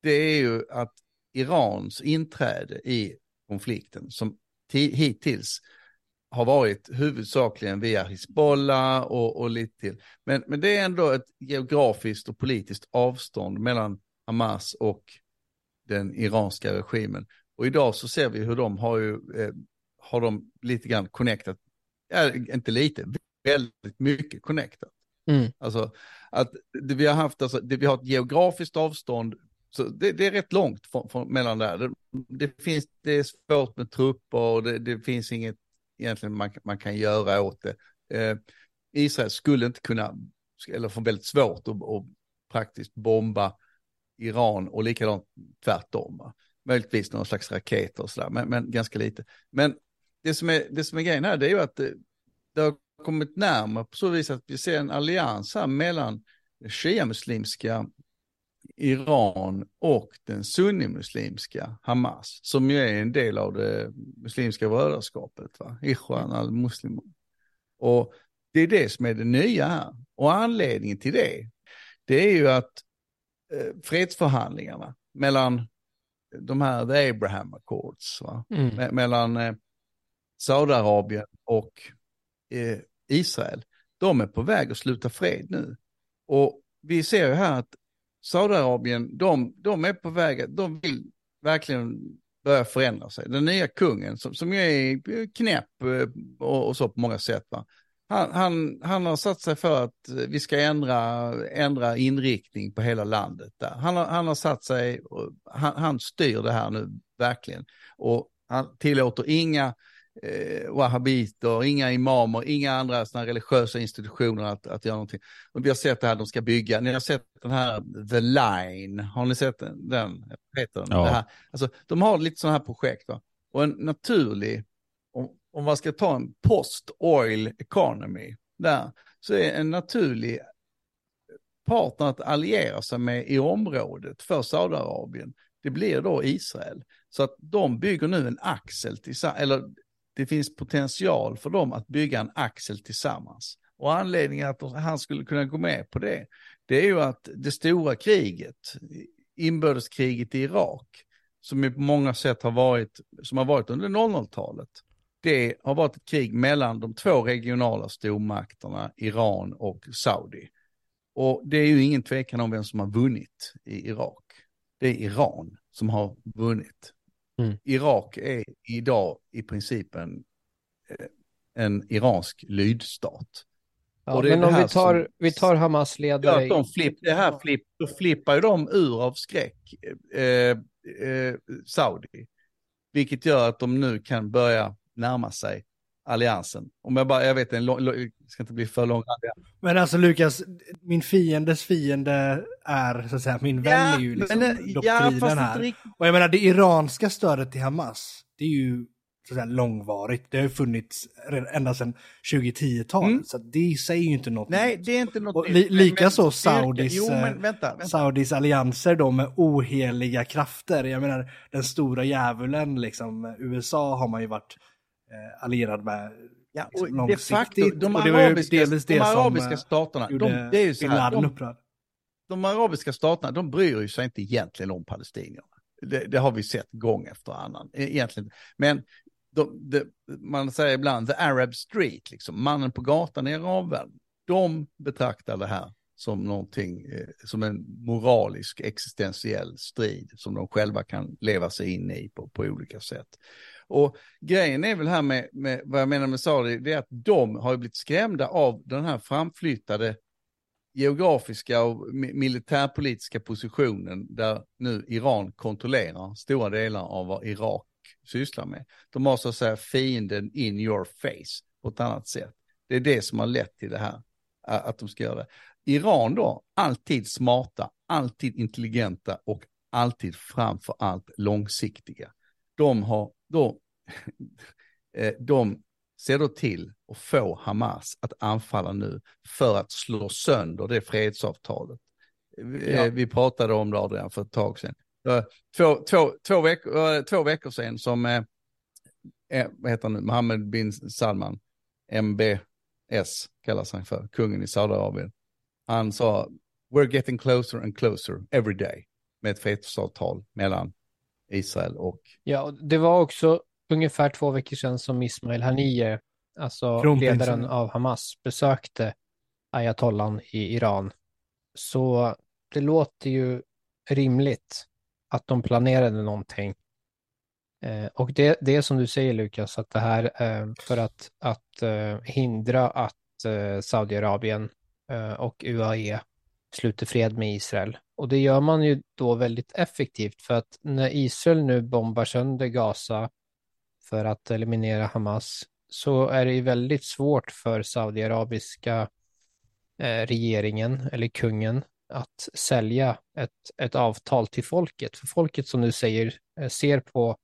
det är ju att Irans inträde i konflikten som hittills har varit huvudsakligen via Hizbollah och, och lite till. Men, men det är ändå ett geografiskt och politiskt avstånd mellan Hamas och den iranska regimen. Och idag så ser vi hur de har ju, eh, har de lite grann connectat, ja, inte lite, väldigt mycket connectat. Mm. Alltså att det vi har haft, alltså, det, vi har ett geografiskt avstånd, så det, det är rätt långt från, från, mellan där. Det, det, finns, det är svårt med trupper och det, det finns inget egentligen man, man kan göra åt det. Eh, Israel skulle inte kunna, eller få väldigt svårt att, att praktiskt bomba Iran och likadant tvärtom. Va? Möjligtvis någon slags raketer och sådär, men, men ganska lite. Men det som, är, det som är grejen här det är ju att det, det har kommit närmare på så vis att vi ser en allians här mellan shia-muslimska Iran och den sunnimuslimska Hamas, som ju är en del av det muslimska brödraskapet, va? Ikhwan al-Muslim. Och det är det som är det nya här. Och anledningen till det, det är ju att eh, fredsförhandlingarna mellan de här The Abraham Accords? Mm. Me mellan eh, Saudiarabien och eh, Israel, de är på väg att sluta fred nu. Och vi ser ju här att Saudiarabien, de, de är på väg, de vill verkligen börja förändra sig. Den nya kungen som, som är knäpp eh, och, och så på många sätt. Va? Han, han, han har satt sig för att vi ska ändra, ändra inriktning på hela landet. Där. Han, har, han har satt sig, han, han styr det här nu verkligen. Och han tillåter inga eh, wahhabiter, inga imamer, inga andra såna religiösa institutioner att, att göra någonting. Och vi har sett det här, de ska bygga, ni har sett den här The Line, har ni sett den? den heter den? Ja. Det här. Alltså, de har lite sådana här projekt. Va? Och en naturlig, om, om man ska ta en post-oil economy där, så är en naturlig partner att alliera sig med i området för Saudiarabien, det blir då Israel. Så att de bygger nu en axel tillsammans, eller det finns potential för dem att bygga en axel tillsammans. Och anledningen att han skulle kunna gå med på det, det är ju att det stora kriget, inbördeskriget i Irak, som på många sätt har varit, som har varit under 00-talet, det har varit ett krig mellan de två regionala stormakterna, Iran och Saudi. Och det är ju ingen tvekan om vem som har vunnit i Irak. Det är Iran som har vunnit. Mm. Irak är idag i princip en, eh, en iransk lydstat. Ja, men om vi tar, som- vi tar Hamas Ja, ledare. att de flipp, det här flipp, då flippar ju de ur av skräck, eh, eh, Saudi. Vilket gör att de nu kan börja närma sig alliansen. Om jag bara, jag vet, en lång, lång, ska inte bli för lång. Men alltså Lukas, min fiendes fiende är så att säga, min vän är ju liksom men, eh, doktrinen ja, här. riktigt. Och jag menar det iranska stödet till Hamas, det är ju så att säga, långvarigt. Det har ju funnits ända sedan 2010-talet. Mm. Så det säger ju inte något. Nej, det är inte något li Likaså Saudis, jo, men vänta, vänta. Saudis allianser då med oheliga krafter. Jag menar, den stora djävulen, liksom, USA har man ju varit eh, allierad med Ja, liksom och de facto, de arabiska, de arabiska staterna, de, det är ju så här, de, de arabiska staterna, de bryr sig inte egentligen om palestinierna. Det, det, har vi sett gång efter annan. E, egentligen. Men de, de, man säger ibland the Arab street, liksom, mannen på gatan i arabvärlden. De betraktar det här som någonting, eh, som en moralisk existentiell strid som de själva kan leva sig in i på, på olika sätt. Och grejen är väl här med, med vad jag menar med Saudi, det är att de har blivit skrämda av den här framflyttade geografiska och militärpolitiska positionen där nu Iran kontrollerar stora delar av vad Irak sysslar med. De har så att säga fienden in your face på ett annat sätt. Det är det som har lett till det här, att de ska göra det. Iran då, alltid smarta, alltid intelligenta och alltid framför allt långsiktiga. De har då, (laughs) eh, de ser då till att få Hamas att anfalla nu för att slå sönder det fredsavtalet. Ja. Vi pratade om det Adrian för ett tag sedan. Två, två, två, veckor, två veckor sedan som, eh, eh, vad heter han nu, Mohammed bin Salman, MBS kallas han för, kungen i Saudiarabien. Han sa, we're getting closer and closer every day med ett fredsavtal mellan Israel och... Ja, det var också ungefär två veckor sedan som Ismail Haniyeh, alltså ledaren av Hamas, besökte ayatollan i Iran. Så det låter ju rimligt att de planerade någonting. Eh, och det, det är som du säger Lukas, att det här eh, för att, att eh, hindra att eh, Saudiarabien eh, och UAE sluter fred med Israel. Och det gör man ju då väldigt effektivt för att när Israel nu bombar sönder Gaza för att eliminera Hamas så är det ju väldigt svårt för saudiarabiska eh, regeringen eller kungen att sälja ett, ett avtal till folket. För folket som du säger eh, ser på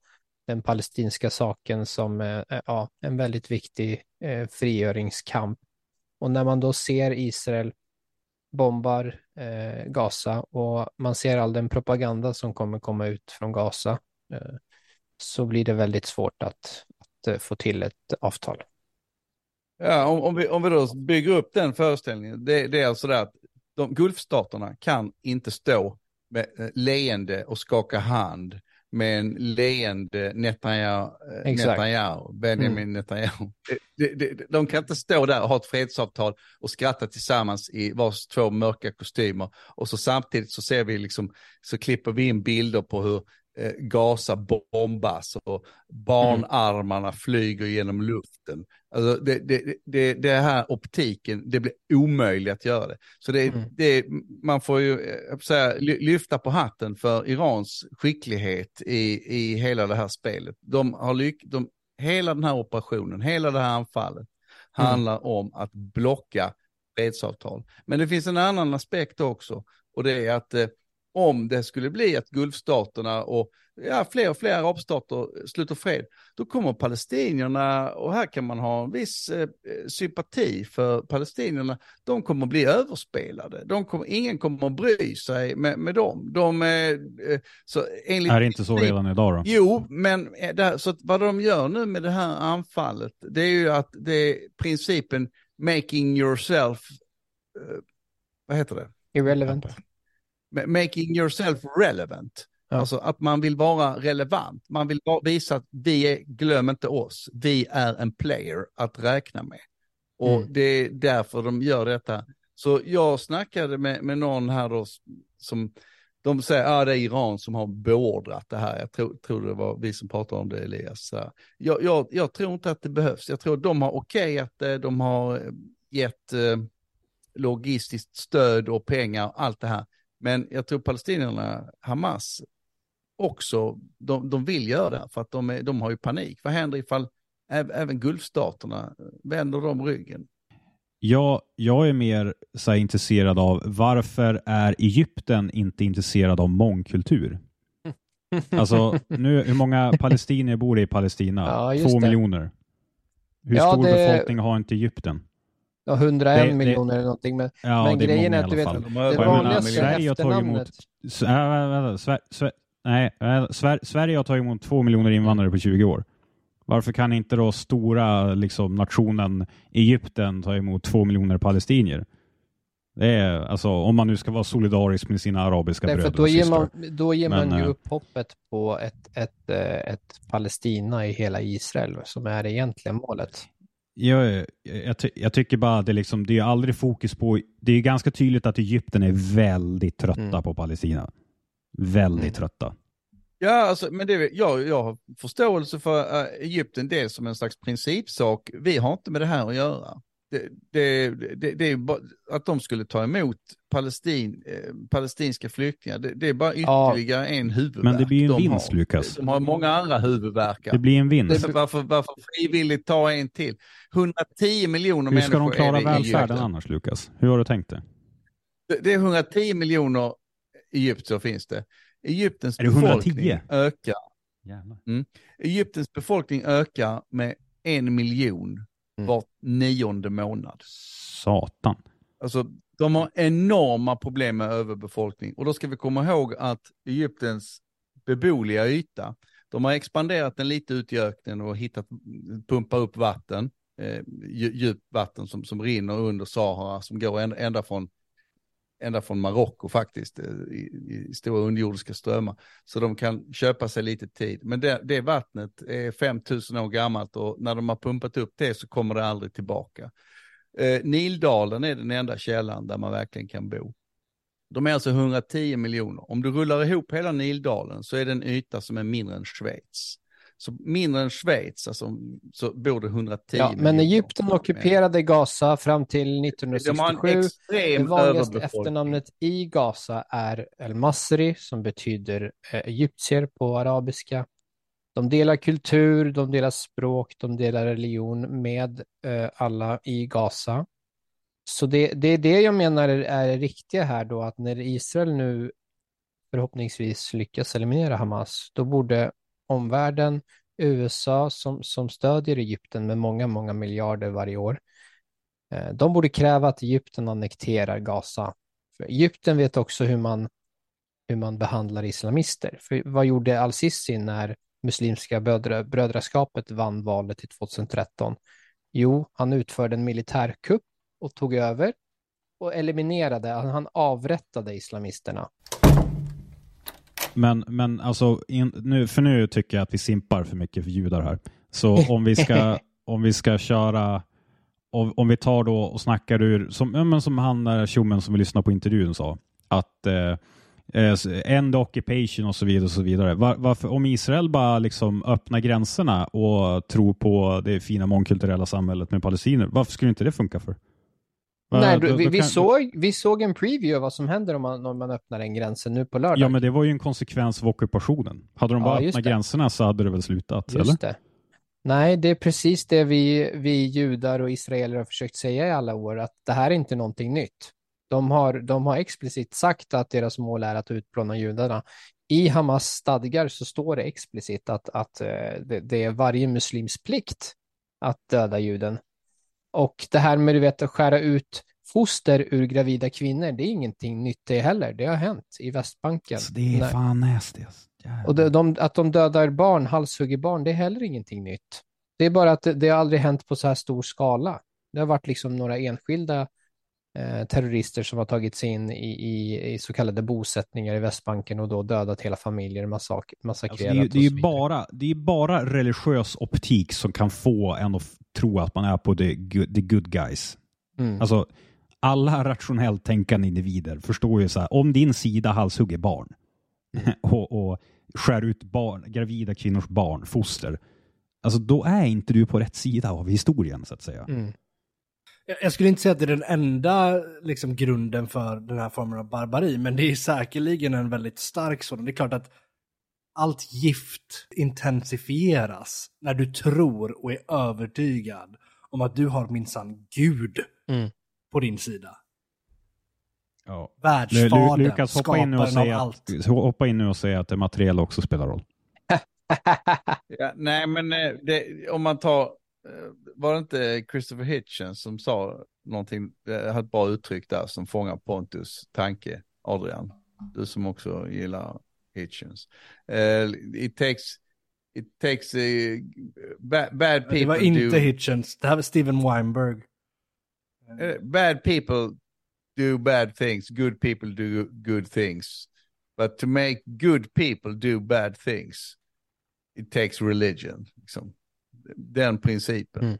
den palestinska saken som eh, eh, ja, en väldigt viktig eh, frigöringskamp. Och när man då ser Israel bombar eh, Gaza och man ser all den propaganda som kommer komma ut från Gaza eh, så blir det väldigt svårt att, att eh, få till ett avtal. Ja, om, om, vi, om vi då bygger upp den föreställningen, det, det är alltså det att de Gulfstaterna kan inte stå med eh, leende och skaka hand med en leende Netanyahu, eh, Netanyahu Benjamin mm. Netanyahu. De, de, de, kan inte stå där och ha ett fredsavtal och skratta tillsammans i vars två mörka kostymer. Och så samtidigt så ser vi liksom, så klipper vi in bilder på hur eh, Gaza bombas och barnarmarna mm. flyger genom luften. Alltså det, det, det, det här optiken, det blir omöjligt att göra det. Så det, mm. det, man får ju eh, säga, lyfta på hatten för Irans skicklighet i, i hela det här spelet. De har lyck, de, hela den här operationen, hela det här anfallet mm. handlar om att blocka fredsavtal. Men det finns en annan aspekt också och det är att eh, om det skulle bli att Gulfstaterna och ja, fler och fler arabstater sluter fred, då kommer palestinierna, och här kan man ha en viss eh, sympati för palestinierna, de kommer bli överspelade. De kommer, ingen kommer att bry sig med, med dem. De, eh, så enligt, är det inte så redan idag då? Jo, men eh, det här, så vad de gör nu med det här anfallet, det är ju att det är principen making yourself, eh, vad heter det? Irrelevant making yourself relevant. Ja. Alltså att man vill vara relevant. Man vill visa att vi är, glöm inte oss, vi är en player att räkna med. Och mm. det är därför de gör detta. Så jag snackade med, med någon här då som, de säger att ah, det är Iran som har beordrat det här. Jag tror, tror det var vi som pratade om det Elias. Jag, jag, jag tror inte att det behövs. Jag tror de har okej att eh, de har gett eh, logistiskt stöd och pengar och allt det här. Men jag tror palestinierna, Hamas, också, de, de vill göra det för att de, är, de har ju panik. Vad händer ifall även Gulfstaterna vänder de ryggen? Ja, jag är mer så här, intresserad av varför är Egypten inte intresserad av mångkultur? (laughs) Alltså, nu, hur många palestinier bor det i Palestina? Ja, Två det. miljoner. Hur Ja, stor det- befolkning har inte Egypten? Ja, 101 Det- det- miljoner eller någonting. Men, Ja, men grejen är att du vet, det vanligaste Sverige har tagit efternamnet. äh, vänta, Sver, Sver, nej, Sver, Sverige har tagit emot två miljoner invandrare på 20 år. Varför kan inte då stora liksom, nationen Egypten ta emot två miljoner palestinier? Det är, alltså, om man nu ska vara solidarisk med sina arabiska Därför bröder att då och ger man, då ger man Men, ju eh, upp hoppet på ett, ett, eh, ett Palestina i hela Israel som är det egentliga målet. Jag, jag, ty- jag tycker bara att det, liksom, det är aldrig fokus på... Det är ganska tydligt att Egypten är väldigt trötta Mm. på Palestina. Väldigt Mm. trötta. Ja, alltså, men det, jag, jag har förståelse för äh, Egypten dels som en slags principsak. Vi har inte med det här att göra. Det, det, det, det är bara, att de skulle ta emot palestin, eh, palestinska flyktingar, det, det är bara Ja. ytterligare en huvudvärk Men det blir en de vinst, har. Lukas. De har många andra huvudvärkar. Det blir en vinst. Varför, varför frivilligt ta en till? 110 miljoner Hur ska de människor klara det i välfärden annars, Lukas? Hur har du tänkt det? Det- är 110 miljoner egyptier finns det. Egyptens befolkning 110? ökar. Jävlar. Egyptens befolkning ökar med en miljon Mm. var nionde månad. Satan. Alltså, de har enorma problem med överbefolkning. Och då ska vi komma ihåg att Egyptens beboeliga yta, de har expanderat den lite ut i öknen och hittat, pumpa upp vatten, eh, dju- djupt vatten som, som rinner under Sahara, som går ända, ända från ända från Marocko faktiskt, eh, i, i stora underjordiska strömmar. Så de kan köpa sig lite tid. Men det, det vattnet är 5000 år gammalt och när de har pumpat upp det så kommer det aldrig tillbaka. Eh, Nildalen är den enda källan där man verkligen kan bo. De är alltså 110 miljoner. Om du rullar ihop hela Nildalen så är det en yta som är mindre än Schweiz. Så mindre än Schweiz, alltså, så bor det 110 Ja, men Egypten ockuperade Gaza fram till De har en 1967. Det extrem vanligaste efternamnet i Gaza är El Masri som betyder eh, egyptier på arabiska. De delar kultur, de delar språk, de delar religion med eh, alla i Gaza. Så det, det är det jag menar är, är det riktiga här då, att när Israel nu förhoppningsvis lyckas eliminera Hamas, då borde omvärlden, USA som, som stödjer Egypten med många, många miljarder varje år, eh, de borde kräva att Egypten annekterar Gaza. För Egypten vet också hur man, hur man behandlar islamister. För vad gjorde al-Sisi när Muslimska brödra, brödraskapet vann valet till 2013? Jo, han utförde en militärkupp och tog över och eliminerade, han avrättade islamisterna. Men, men alltså, in, nu, för nu tycker jag att vi simpar för mycket för judar här. Så om vi ska, (laughs) om vi ska köra, om, om vi tar då och snackar ur, som, ja, men som han där tjommen som vi lyssnade på intervjun sa, att eh, eh, end occupation och så vidare. Och så vidare. Var, varför, om Israel bara liksom öppnar gränserna och tror på det fina mångkulturella samhället med palestinier, varför skulle inte det funka för? Nej, då- du, vi, då vi, kan- såg, vi såg en preview av vad som händer om man, om man öppnar den gränsen nu på lördag. Ja, men det var ju en konsekvens av ockupationen. Hade de Ja, bara just öppnat det. gränserna så hade det väl slutat, eller? Just det. Nej, det är precis det vi, vi judar och israeler har försökt säga i alla år, att det här är inte någonting nytt. De har, de har explicit sagt att deras mål är att utplåna judarna. I Hamas stadgar så står det explicit att, att eh, det, det är varje muslims plikt att döda juden. Och det här med du vet, att skära ut foster ur gravida kvinnor, det är ingenting nytt det heller. Det har hänt i Västbanken. Alltså, det är Nej. fan nasty. Alltså. Och de, de, att de dödar barn, halshugger barn, det är heller ingenting nytt. Det är bara att det, det har aldrig hänt på så här stor skala. Det har varit liksom några enskilda terrorister som har tagit sig in i, i, i så kallade bosättningar i Västbanken och då dödat hela familjer, massak, Alltså, massakrerat det är ju, det är ju bara, det är bara religiös optik som kan få en att tro att man är på the good, the good guys. Mm. Alltså, alla rationellt tänkande individer förstår ju så här, om din sida halshugger barn (laughs) och, och skär ut barn, gravida kvinnors barn, foster, alltså då är inte du på rätt sida av historien så att säga. Mm. Jag skulle inte säga att det är den enda liksom, grunden för den här formen av barbari, men det är säkerligen en väldigt stark sådan. Det är klart att allt gift intensifieras när du tror och är övertygad om att du har minsann Gud Mm. på din sida. Ja. Världsfadern, Lu- Lukas, hoppa in, nu och skaparen säg av att, allt. hoppa in nu och säg att det material också spelar roll. (laughs) Ja, nej, men eh, det, om man tar, var det inte Christopher Hitchens som sa någonting, eh, hade ett bra uttryck där som fångar Pontus tanke, Adrian. Du som också gillar Hitchens. Eh, it takes, it takes eh, bad, bad people Det var inte do, Hitchens, det här var Steven Weinberg. eh, bad people do bad things, good people do good things. But to make good people do bad things, it takes religion. Liksom. Den principen. Mm.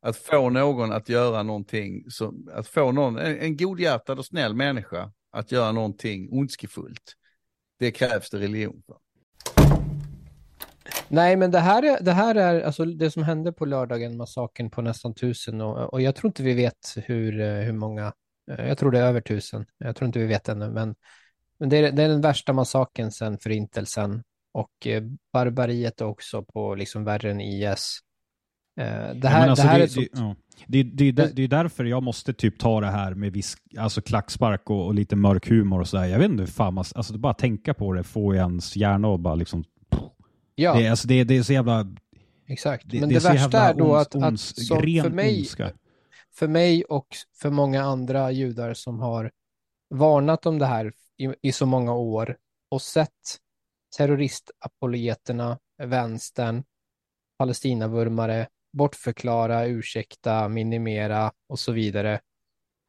Att få någon att göra någonting, som, att få någon, en, en godhjärtad och snäll människa att göra någonting ondskefullt. Det krävs det religion för. Nej, men det här är, det här är alltså det som hände på lördagen, massakern på nästan tusen och, och jag tror inte vi vet hur, eh, hur många, eh, jag tror det är över tusen, jag tror inte vi vet ännu, men, men det, är, det är den värsta massakern sedan förintelsen och eh, barbariet är också på liksom värre än IS. Eh, det Ja, här, men alltså, det här det, är så... det, ja. det, det, det, det är därför jag måste typ ta det här med viss alltså klackspark och, och lite mörk humor och sådär. Jag vet inte hur fan man, alltså bara tänka på det får ens hjärna och bara liksom, Ja, det, alltså, det, det är så jävla, exakt. men det värsta är då att, att som för mig, ondska. för mig och för många andra judar som har varnat om det här i, i så många år och sett terroristapologeterna, vänstern, Palestinavurmare, bortförklara, ursäkta, minimera och så vidare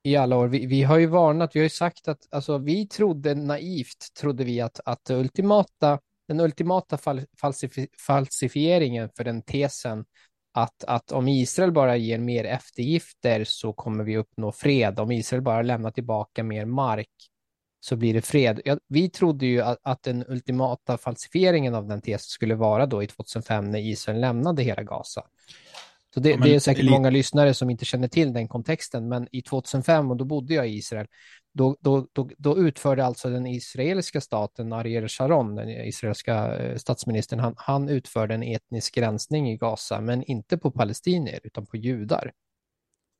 i alla år. Vi, vi har ju varnat, vi har ju sagt att alltså, vi trodde naivt, trodde vi att, att det ultimata, den ultimata fal, falsifi, falsifieringen för den tesen att, att om Israel bara ger mer eftergifter så kommer vi uppnå fred. Om Israel bara lämnar tillbaka mer mark så blir det fred. Ja, vi trodde ju att, att den ultimata falsifieringen av den tesen skulle vara då i 2005 när Israel lämnade hela Gaza. Så det, Ja, det är säkert li- många lyssnare som inte känner till den kontexten, men i 2005, och då bodde jag i Israel, då, då, då, då utförde alltså den israeliska staten, Ariel Sharon, den israeliska eh, statsministern, han, han utförde en etnisk rensning i Gaza, men inte på palestinier, utan på judar.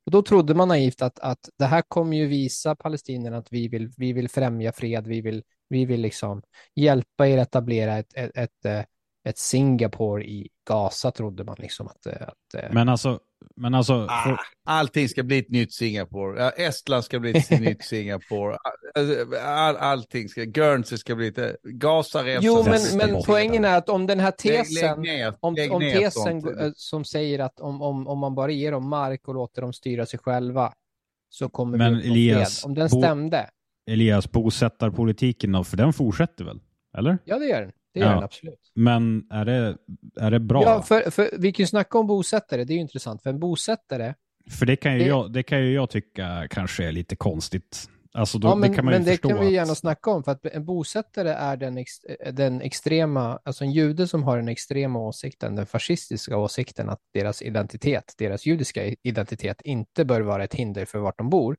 Och då trodde man naivt att, att det här kommer ju visa palestinierna att vi vill, vi vill främja fred, vi vill, vi vill liksom hjälpa er etablera ett, ett, ett, eh, ett Singapore i Gaza, trodde man liksom att... Eh, att eh. Men alltså, men alltså, Ah, för, allting ska bli ett nytt Singapore. Ja, Estland ska bli ett nytt (laughs) Singapore. All, all, allting ska, Guernsey ska bli ett, Gazaremsan. Jo, men, men poängen är att om den här Lägg- lägg tesen, ner- om, lägg om tesen sånt. eh, som säger att om, om, om man bara ger dem mark och låter dem styra sig själva så kommer Men vi Elias, fred. Om den stämde, Elias, bosättarpolitiken då, för den fortsätter väl? Eller? ja det gör den. Det gör Ja. den absolut. Men är det, är det bra? Ja, för, för vi kan ju snacka om bosättare, det är ju intressant. För en bosättare, För det kan, ju Det- jag, det kan ju jag tycka kanske är lite konstigt. Alltså då, ja, men, det kan men det kan vi att- gärna snacka om. För att en bosättare är den, ex, den extrema, alltså en jude som har den extrema åsikten, den fascistiska åsikten att deras identitet, deras judiska identitet inte bör vara ett hinder för vart de bor.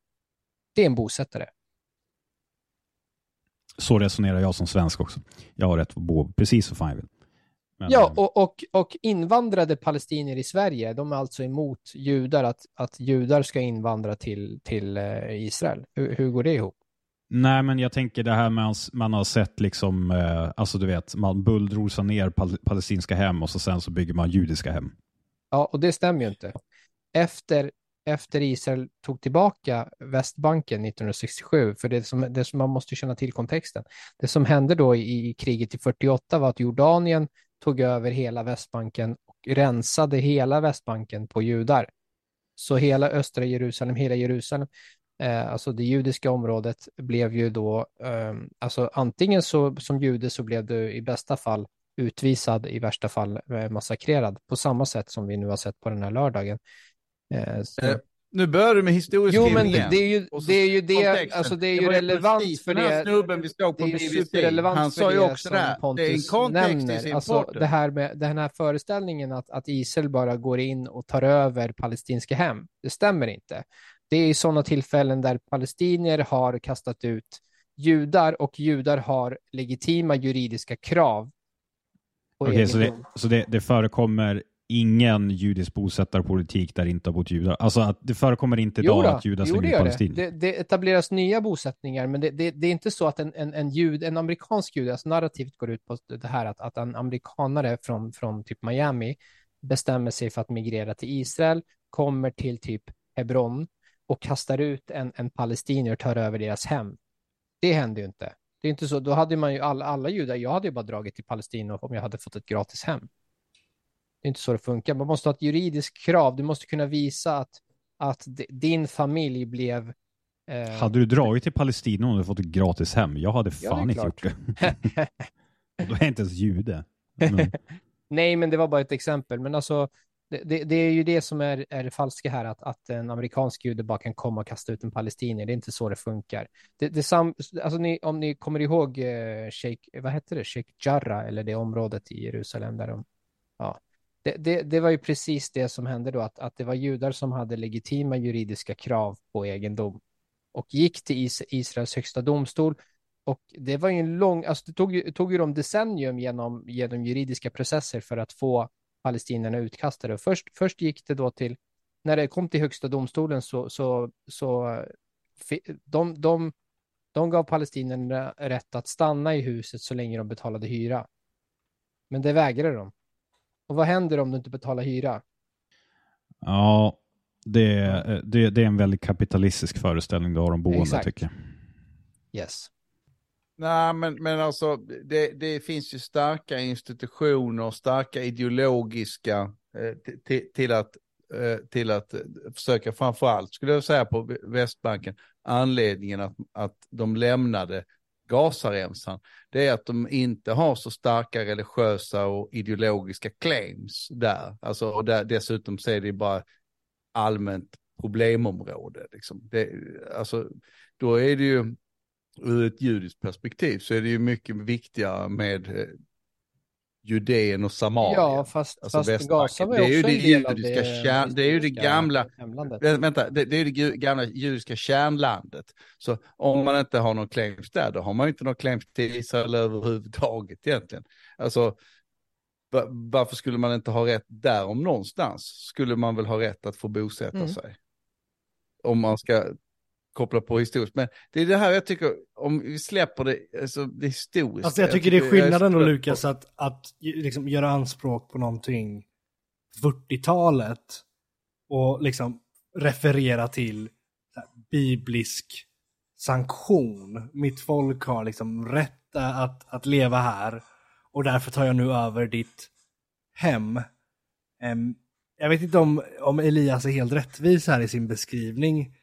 Det är en bosättare. Så resonerar jag som svensk också. Jag har rätt att bo precis så fan jag vill. Men, Ja, eh, och, och, och invandrade palestinier i Sverige, de är alltså emot judar, att, att judar ska invandra till, till eh, Israel. Hur, hur går det ihop? Nej, men jag tänker det här med att man har sett liksom, eh, alltså du vet, man bulldrosar ner pal palestinska hem och så sen så bygger man judiska hem. Ja, och det stämmer ju inte. Efter, efter Israel tog tillbaka Västbanken 1967, för det som, det som man måste känna till kontexten. Det som hände då i, i kriget i 48 var att Jordanien tog över hela Västbanken och rensade hela Västbanken på judar. Så hela östra Jerusalem, hela Jerusalem, eh, alltså det judiska området blev ju då, eh, alltså antingen så som jude så blev du i bästa fall utvisad, i värsta fall eh, massakrerad, på samma sätt som vi nu har sett på den här lördagen. Eh, så- Eh, Nu börjar du med jo, historieskrivningen. men det, det är ju Och så det, är ju det, alltså det är ju var relevant precis för den här det. snubben vi såg på det BBC. superrelevant Han sa ju det också det. här. Det är en kontext i nämner. sin Alltså det här med den här föreställningen att, att Israel bara går in och tar över palestinska hem. Det stämmer inte. Det är i sådana tillfällen där palestinier har kastat ut judar och judar har legitima juridiska krav. Okej, så, det, så det, det förekommer ingen judisk bosättarpolitik där inte har bott judar. Alltså att det förekommer inte idag att judar slänger det ut gör palestinier. det. det. Det etableras nya bosättningar, men det, det, det är inte så att en, en, en, jud, en amerikansk jude, alltså narrativet går ut på det här att, att en amerikanare från, från typ Miami bestämmer sig för att migrera till Israel, kommer till typ Hebron och kastar ut en, en palestinier och tar över deras hem. Det händer ju inte. Det är inte så, då hade man ju alla, alla judar, jag hade ju bara dragit till Palestina om jag hade fått ett gratis hem. Det är inte så det funkar. Man måste ha ett juridiskt krav. Du måste kunna visa att, att din familj blev... Eh... Hade du dragit till Palestina om du fått ett gratis hem? Jag hade fan ja, inte gjort det. (laughs) Då är jag inte ens jude. Men... (laughs) Nej, men det var bara ett exempel. Men alltså, det, det, det, är ju det som är, är det falska här, att, att en amerikansk jude bara kan komma och kasta ut en palestinier. Det är inte så det funkar. Det, det sam, alltså ni, om ni kommer ihåg eh, Sheikh, vad hette det, Sheikh Jarrah, eller det området i Jerusalem där de, ja, det, det, det, var ju precis det som hände då, att, att det var judar som hade legitima juridiska krav på egendom och gick till Is Israels högsta domstol. Och det var ju en lång, alltså det tog ju, tog ju dem decennium genom, genom juridiska processer för att få palestinierna utkastade. Först, först gick det då till, när det kom till högsta domstolen så, så, så de, de, de gav palestinierna rätt att stanna i huset så länge de betalade hyra. Men det vägrade de. Och vad händer om du inte betalar hyra? Ja, det är, det, det är en väldigt kapitalistisk föreställning du har om boende Exakt. tycker jag. Yes. Nej, men, men alltså det, det finns ju starka institutioner, starka ideologiska eh, till, till att eh, till att eh, försöka framförallt, skulle jag säga på Västbanken, anledningen att, att de lämnade Gazaremsan, det är att de inte har så starka religiösa och ideologiska claims där. Alltså, och där, dessutom så är det bara allmänt problemområde. Liksom. Det, alltså, då är det ju, ur ett judiskt perspektiv så är det ju mycket viktigare med eh, Judeen och Samarien. Ja, fast, alltså fast Gaza var det är ju det judiska kärn, det är ju det gamla, vänta, det, det, är det gamla judiska kärnlandet. Så om man inte har någon claims där, då har man inte någon claims till Israel överhuvudtaget egentligen. Alltså, varför skulle man inte ha rätt där om någonstans? Skulle man väl ha rätt att få bosätta mm. sig? Om man ska koppla på historiskt. Men det är det här jag tycker, om vi släpper det, alltså det historiskt. Alltså jag tycker det är skillnaden då Lukas, att, att liksom göra anspråk på någonting 40-talet och liksom referera till biblisk sanktion. Mitt folk har liksom rätt att, att leva här och därför tar jag nu över ditt hem. Um, jag vet inte om, om Elias är helt rättvis här i sin beskrivning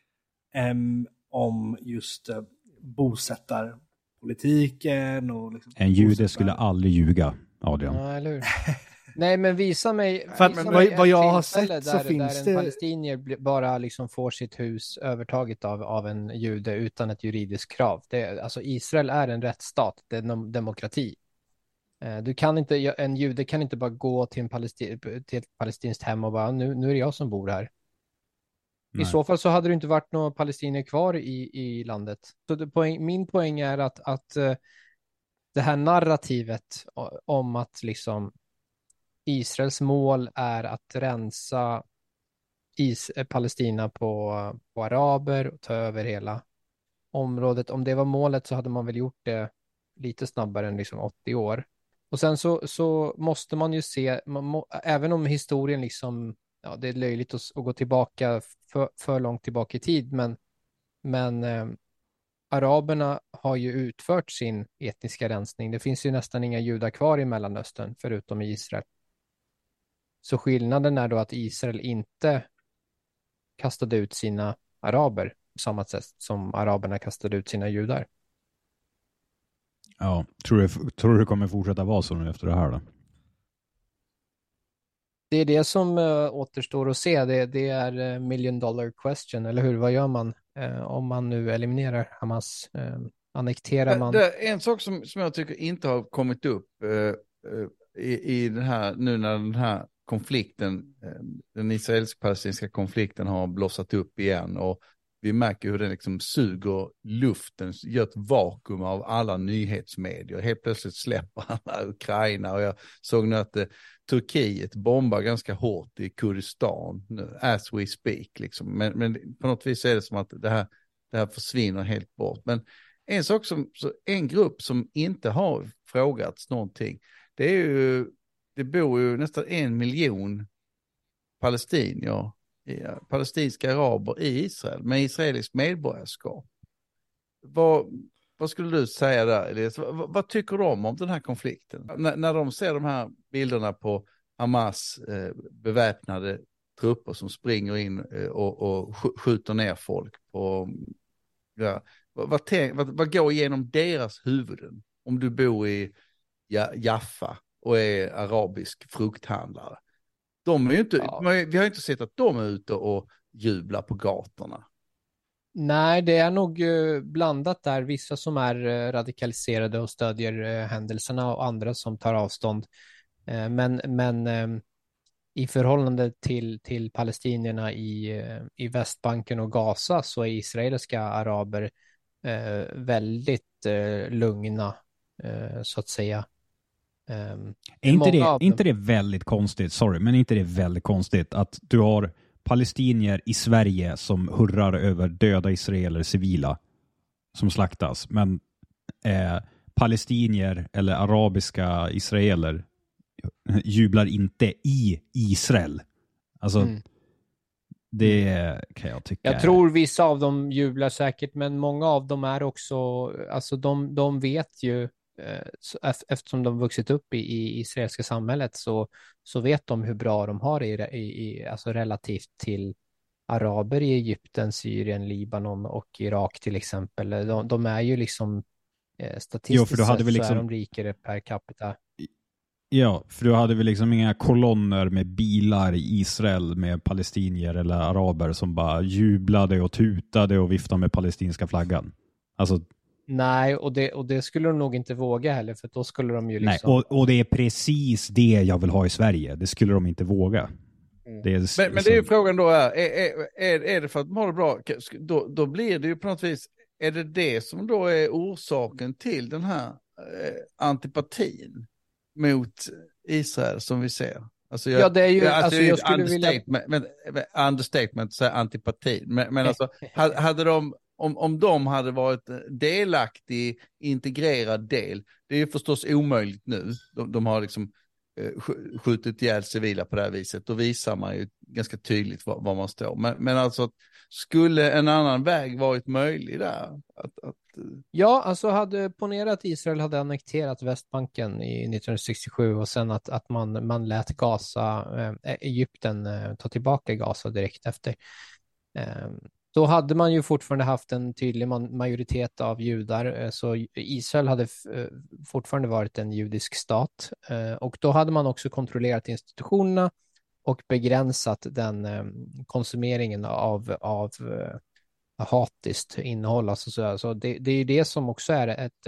om just uh, bosättarpolitiken och liksom En jude skulle aldrig ljuga, Adrian. Ja, eller hur? (laughs) Nej, men visa mig, För visa vad, mig vad jag har sett där, så finns där det... en palestinier bara liksom får sitt hus övertaget av, av en jude utan ett juridiskt krav. Det, alltså Israel är en rättsstat, det är en demokrati. Eh, du kan inte, en jude kan inte bara gå till, en palestin, till ett palestinskt hem och bara nu, nu är det jag som bor här. Nej. I så fall så hade det inte varit några palestinier kvar i, i landet. Så det, poäng, min poäng är att, att uh, det här narrativet om att liksom Israels mål är att rensa Is eh, Palestina på, på araber och ta över hela området. Om det var målet så hade man väl gjort det lite snabbare än liksom 80 år. Och sen så, så måste man ju se, man må, även om historien liksom, ja det är löjligt att, att gå tillbaka för, för långt tillbaka i tid, men, men eh, araberna har ju utfört sin etniska rensning. Det finns ju nästan inga judar kvar i Mellanöstern, förutom i Israel. Så skillnaden är då att Israel inte kastade ut sina araber på samma sätt som araberna kastade ut sina judar. Ja, tror du, tror du det kommer fortsätta vara så nu efter det här då? Det är det som uh, återstår att se. Det, det är uh, million dollar question, eller hur? Vad gör man uh, om man nu eliminerar Hamas? Annekterar man? Det en sak som, som jag tycker inte har kommit upp i, i den här, nu när den här konflikten, den israelisk-palestinska konflikten har blossat upp igen och vi märker hur den liksom suger luften, gör ett vakuum av alla nyhetsmedier. Helt plötsligt släpper (laughs) alla Ukraina och jag såg nu att eh, Turkiet bombar ganska hårt i Kurdistan nu, as we speak. Liksom. Men, men på något vis är det som att det här, det här försvinner helt bort. Men en sak som, en grupp som inte har frågats någonting, det är ju, det bor ju nästan en miljon palestinier Eh, palestinska araber i Israel med israeliskt medborgarskap. Vad, vad skulle du säga där, Elias? Vad, vad, tycker de om den här konflikten? N när de ser de här bilderna på Hamas eh, beväpnade trupper som springer in eh, och, och skjuter ner folk på... Ja, vad, vad, vad går igenom deras huvuden? Om du bor i Jaffa och är arabisk frukthandlare. De är ju inte, ja. vi har inte sett att de är ute och jublar på gatorna. Nej, det är nog eh, blandat där. Vissa som är eh, radikaliserade och stödjer eh, händelserna och andra som tar avstånd. Men, men ehm, i förhållande till, till palestinierna i, i Västbanken och Gaza så är israeliska araber väldigt lugna, så att säga. Um, är inte det, inte det väldigt konstigt, sorry, men inte det väldigt konstigt att du har palestinier i Sverige som hurrar över döda israeler, civila, som slaktas, men eh, palestinier eller arabiska israeler jublar inte i Israel. Alltså, mm. det kan jag tycka. Jag tror vissa av dem jublar säkert, men många av dem är också, alltså de, de vet ju eftersom de vuxit upp i, i israeliska samhället så, så vet de hur bra de har i, i, alltså relativt till araber i Egypten, Syrien, Libanon och Irak till exempel. De, de är ju liksom eh, statistiskt jo, för då hade vi liksom... så är liksom- de rikare per capita. Ja, för du hade vi liksom inga kolonner med bilar i Israel med palestinier eller araber som bara jublade och tutade och viftade med palestinska flaggan. Alltså Nej, och det, och det skulle de nog inte våga heller, för då skulle de ju liksom... Nej, och, och det är precis det jag vill ha i Sverige. Det skulle de inte våga. Mm. Det är, men, men det är ju frågan då, är, är, är, är det för att de har det bra, då, då blir det ju på något vis, är det det som då är orsaken till den här eh, antipatin mot Israel som vi ser? Alltså jag, ja, det är ju, alltså, alltså jag skulle understatement, vilja... Men, understatement, så antipatin, men, men (laughs) alltså, hade de om, om de hade varit delaktig, integrerad del. Det är ju förstås omöjligt nu. De, de har liksom eh, skjutit ihjäl civila på det här viset. Då visar man ju ganska tydligt var, var man står. Men, men alltså, skulle en annan väg varit möjlig där? Att, att... Eh, ja, alltså hade ponerat att Israel hade annekterat Västbanken i 1967 och sen att, att man, man lät Gaza, äh, Egypten äh, ta tillbaka Gaza direkt efter. Då hade man ju fortfarande haft en tydlig majoritet av judar, eh, så Israel hade eh, fortfarande varit en judisk stat. Eh, och då hade man också kontrollerat institutionerna och begränsat den konsumeringen av, av hatiskt innehåll. Alltså så, alltså det, det är ju det som också är ett,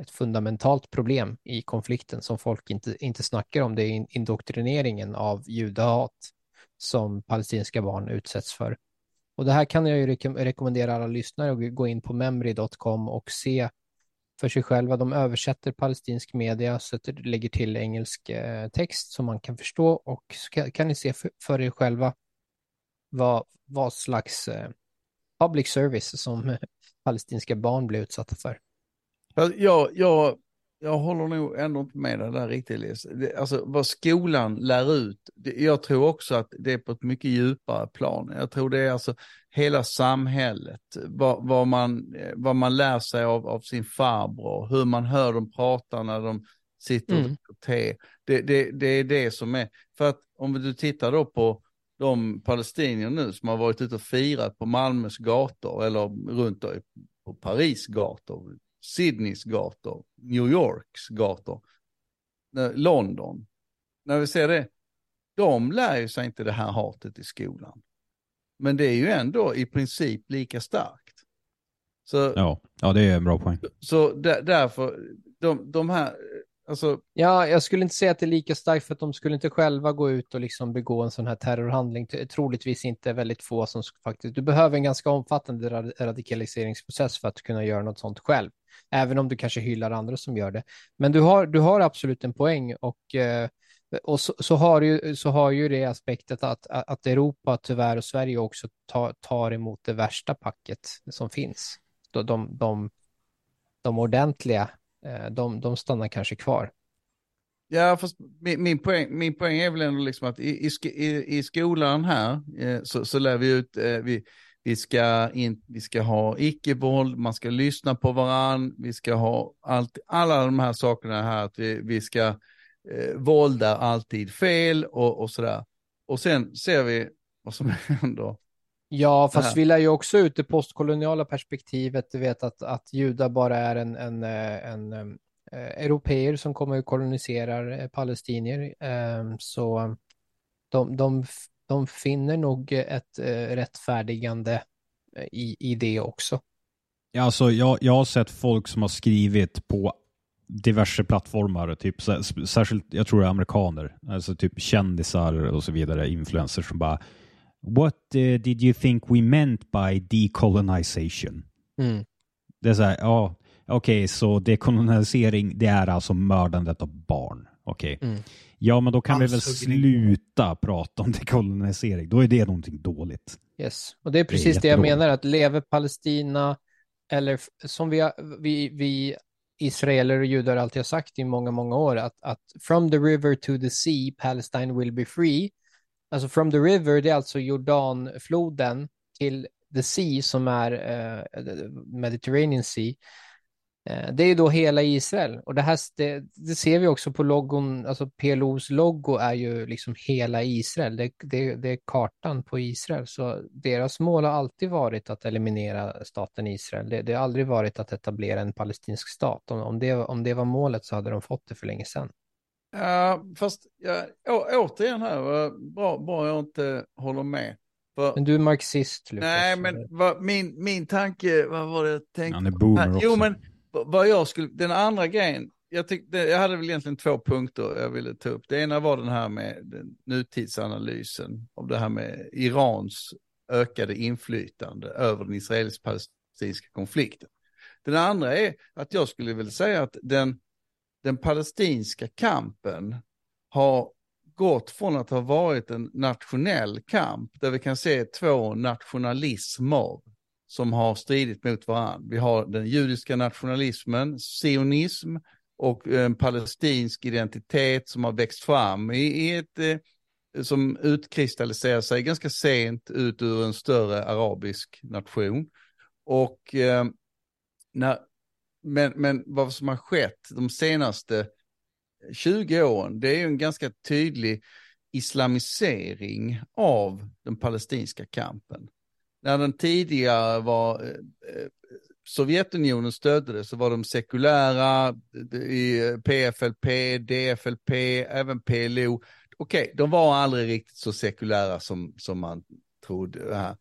ett fundamentalt problem i konflikten som folk inte, inte snackar om. Det är indoktrineringen av judehat som palestinska barn utsätts för. Och det här kan jag ju rekommendera alla lyssnare att gå in på memory.com och se för sig själva. De översätter palestinsk media, så att det lägger till engelsk eh, text som man kan förstå och så kan ni se för, för er själva vad, vad slags eh, public service som (laughs) palestinska barn blir utsatta för. Jag, jag jag håller nog ändå inte med dig där riktigt Elias. Alltså vad skolan lär ut, jag tror också att det är på ett mycket djupare plan. Jag tror det är alltså hela samhället, vad, vad man, vad man lär sig av, av sin farbror, hur man hör dem prata när de sitter och mm. dricker te. Det, det, det är det som är, för att om du tittar då på de palestinier nu som har varit ute och firat på Malmös gator eller runt på Paris gator, Sydneys gator, New Yorks gator, London. När vi ser det, de lär ju sig inte det här hatet i skolan. Men det är ju ändå i princip lika starkt. Så, ja, ja, det är en bra poäng. Så där, därför, de, de här, Alltså, Ja, jag skulle inte säga att det är lika starkt för att de skulle inte själva gå ut och liksom begå en sån här terrorhandling. Troligtvis inte väldigt få som sk- faktiskt... Du behöver en ganska omfattande rad- radikaliseringsprocess för att kunna göra något sånt själv. Även om du kanske hyllar andra som gör det. Men du har, du har absolut en poäng och, eh, och så, så, har ju, så har ju det aspektet att, att Europa tyvärr och Sverige också tar, tar emot det värsta packet som finns. De, de, de, de ordentliga, eh, de, de stannar kanske kvar. Ja, fast min, min, poäng, min poäng är väl ändå liksom att i, i, i, i skolan här eh, så, så lär vi ut, eh, vi, vi, ska in, vi ska ha icke-våld, man ska lyssna på varann, vi ska ha allt, alla de här sakerna här, att vi, vi ska, eh, våld är alltid fel och, och sådär. Och sen ser vi vad som (laughs) händer. Ja, fast vi lär ju också ut det postkoloniala perspektivet. Du vet att, att judar bara är en, en, eh, en, en europeer som kommer och koloniserar eh, palestinier. Eh, Så de, de, de finner nog ett eh, rättfärdigande eh, i, i det också. Ja, Alltså, jag, jag har sett folk som har skrivit på diverse plattformar, typ särskilt, jag tror det är amerikaner, alltså typ kändisar och så vidare, influencers som bara What eh, did you think we meant by decolonization? Mm. Det är så här, ja, okej, så dekolonisering, det är alltså mördandet av barn. Okej. Mm. Ja, men då kan vi väl Halshuggning. sluta prata om (laughs) dekolonisering. Då är det någonting dåligt. Yes. Och det är precis det, jag jättedåligt. menar, att leve Palestina, eller som vi, vi, vi israeler och judar alltid har sagt i många, många år, att, att from the river to the sea, Palestine will be free. Alltså from the river, det är alltså Jordanfloden till the sea som är eh, Mediterranean Sea. Eh, det är ju då hela Israel och det här det, det ser vi också på logon, alltså PLOs logo är ju liksom hela Israel. Det, det, det är kartan på Israel, så deras mål har alltid varit att eliminera staten Israel. Det, det har aldrig varit att etablera en palestinsk stat. Om, om, det, om det var målet så hade de fått det för länge sedan. Ja, fast ja, å, återigen här, bra, bra jag inte håller med. För, Men du är marxist, Lukas. nej, men vad, min, min tanke, vad var det jag tänkte? Han är boomer Nej, också. Jo, men vad jag skulle, den andra grejen, jag, tyckte, jag hade väl egentligen två punkter jag ville ta upp. Det ena var den här med den nutidsanalysen av det här med Irans ökade inflytande över den israelisk-palestinska konflikten. Den andra är att jag skulle vilja säga att den, den palestinska kampen har gått från att ha varit en nationell kamp där vi kan se två nationalismer som har stridit mot varandra. Vi har den judiska nationalismen, sionism och en palestinsk identitet som har växt fram i, i ett eh, som utkristalliserar sig ganska sent ut ur en större arabisk nation. Och eh, när, men, men vad som har skett de senaste 20 åren, det är ju en ganska tydlig islamisering av den palestinska kampen. När den tidigare var, eh, eh, Sovjetunionen stödde det så var de sekulära, i PFLP, DFLP, även PLO. Okej, de var aldrig riktigt så sekulära som, som man trodde. Här.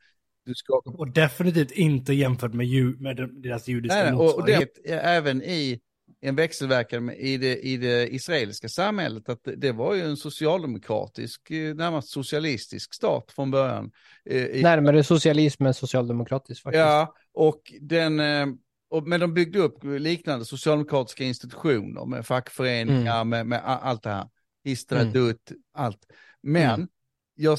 Du ska... Och definitivt inte jämfört med, ju, med deras judiska Nej, nej, och, och motsvarighet. det även i en växelverkan med, i, det, i det israeliska samhället, att det, det var ju en socialdemokratisk, eh, närmast socialistisk stat från början. Eh, i- Närmare socialism än socialdemokratisk faktiskt. Ja, och den, eh, och, men de byggde upp liknande socialdemokratiska institutioner med fackföreningar, med, med a- allt det här. Istradut, allt. Men, Mm. jag,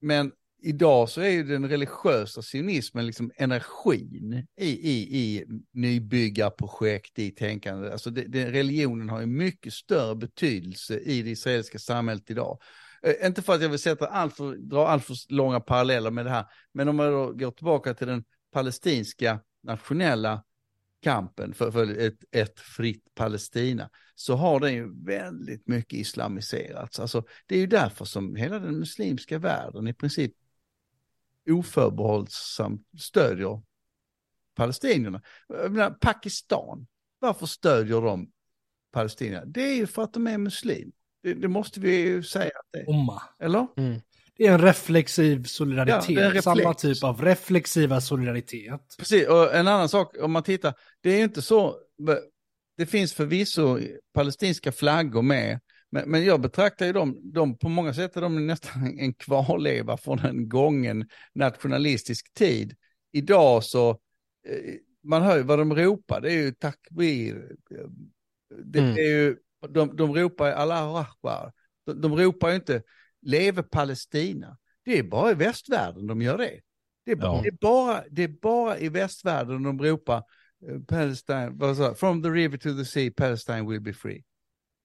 men idag så är ju den religiösa sionismen liksom energin i, i, i nybyggarprojekt, i tänkande. Alltså det, det, religionen har ju mycket större betydelse i det israeliska samhället idag. Eh, inte för att jag vill sätta allt för, dra allt för långa paralleller med det här, men om man då går tillbaka till den palestinska nationella kampen för, för ett, ett fritt Palestina, så har den ju väldigt mycket islamiserats. Alltså, det är ju därför som hela den muslimska världen i princip oförbehållsamt stödjer palestinierna. Menar, Pakistan, varför stödjer de palestinierna? Det är ju för att de är muslim. Det, det måste vi ju säga att det är. Omma. Eller? Mm. Det är en reflexiv solidaritet. Ja, det är en reflex. Samma typ av reflexiva solidaritet. Precis, och en annan sak om man tittar, det är ju inte så, det finns förvisso palestinska flaggor med, men, men jag betraktar ju dem, de, på många sätt är de nästan en kvarleva från en gången nationalistisk tid. Idag så, eh, man hör ju vad de ropar, det är ju takbir, det, Mm. är ju, de, de ropar Allah Akbar, de, de ropar ju inte leve Palestina. Det är bara i västvärlden de gör det. Det är, bara, Ja. det är, bara, det är bara i västvärlden de ropar eh, Palestine, from the river to the sea, Palestine will be free.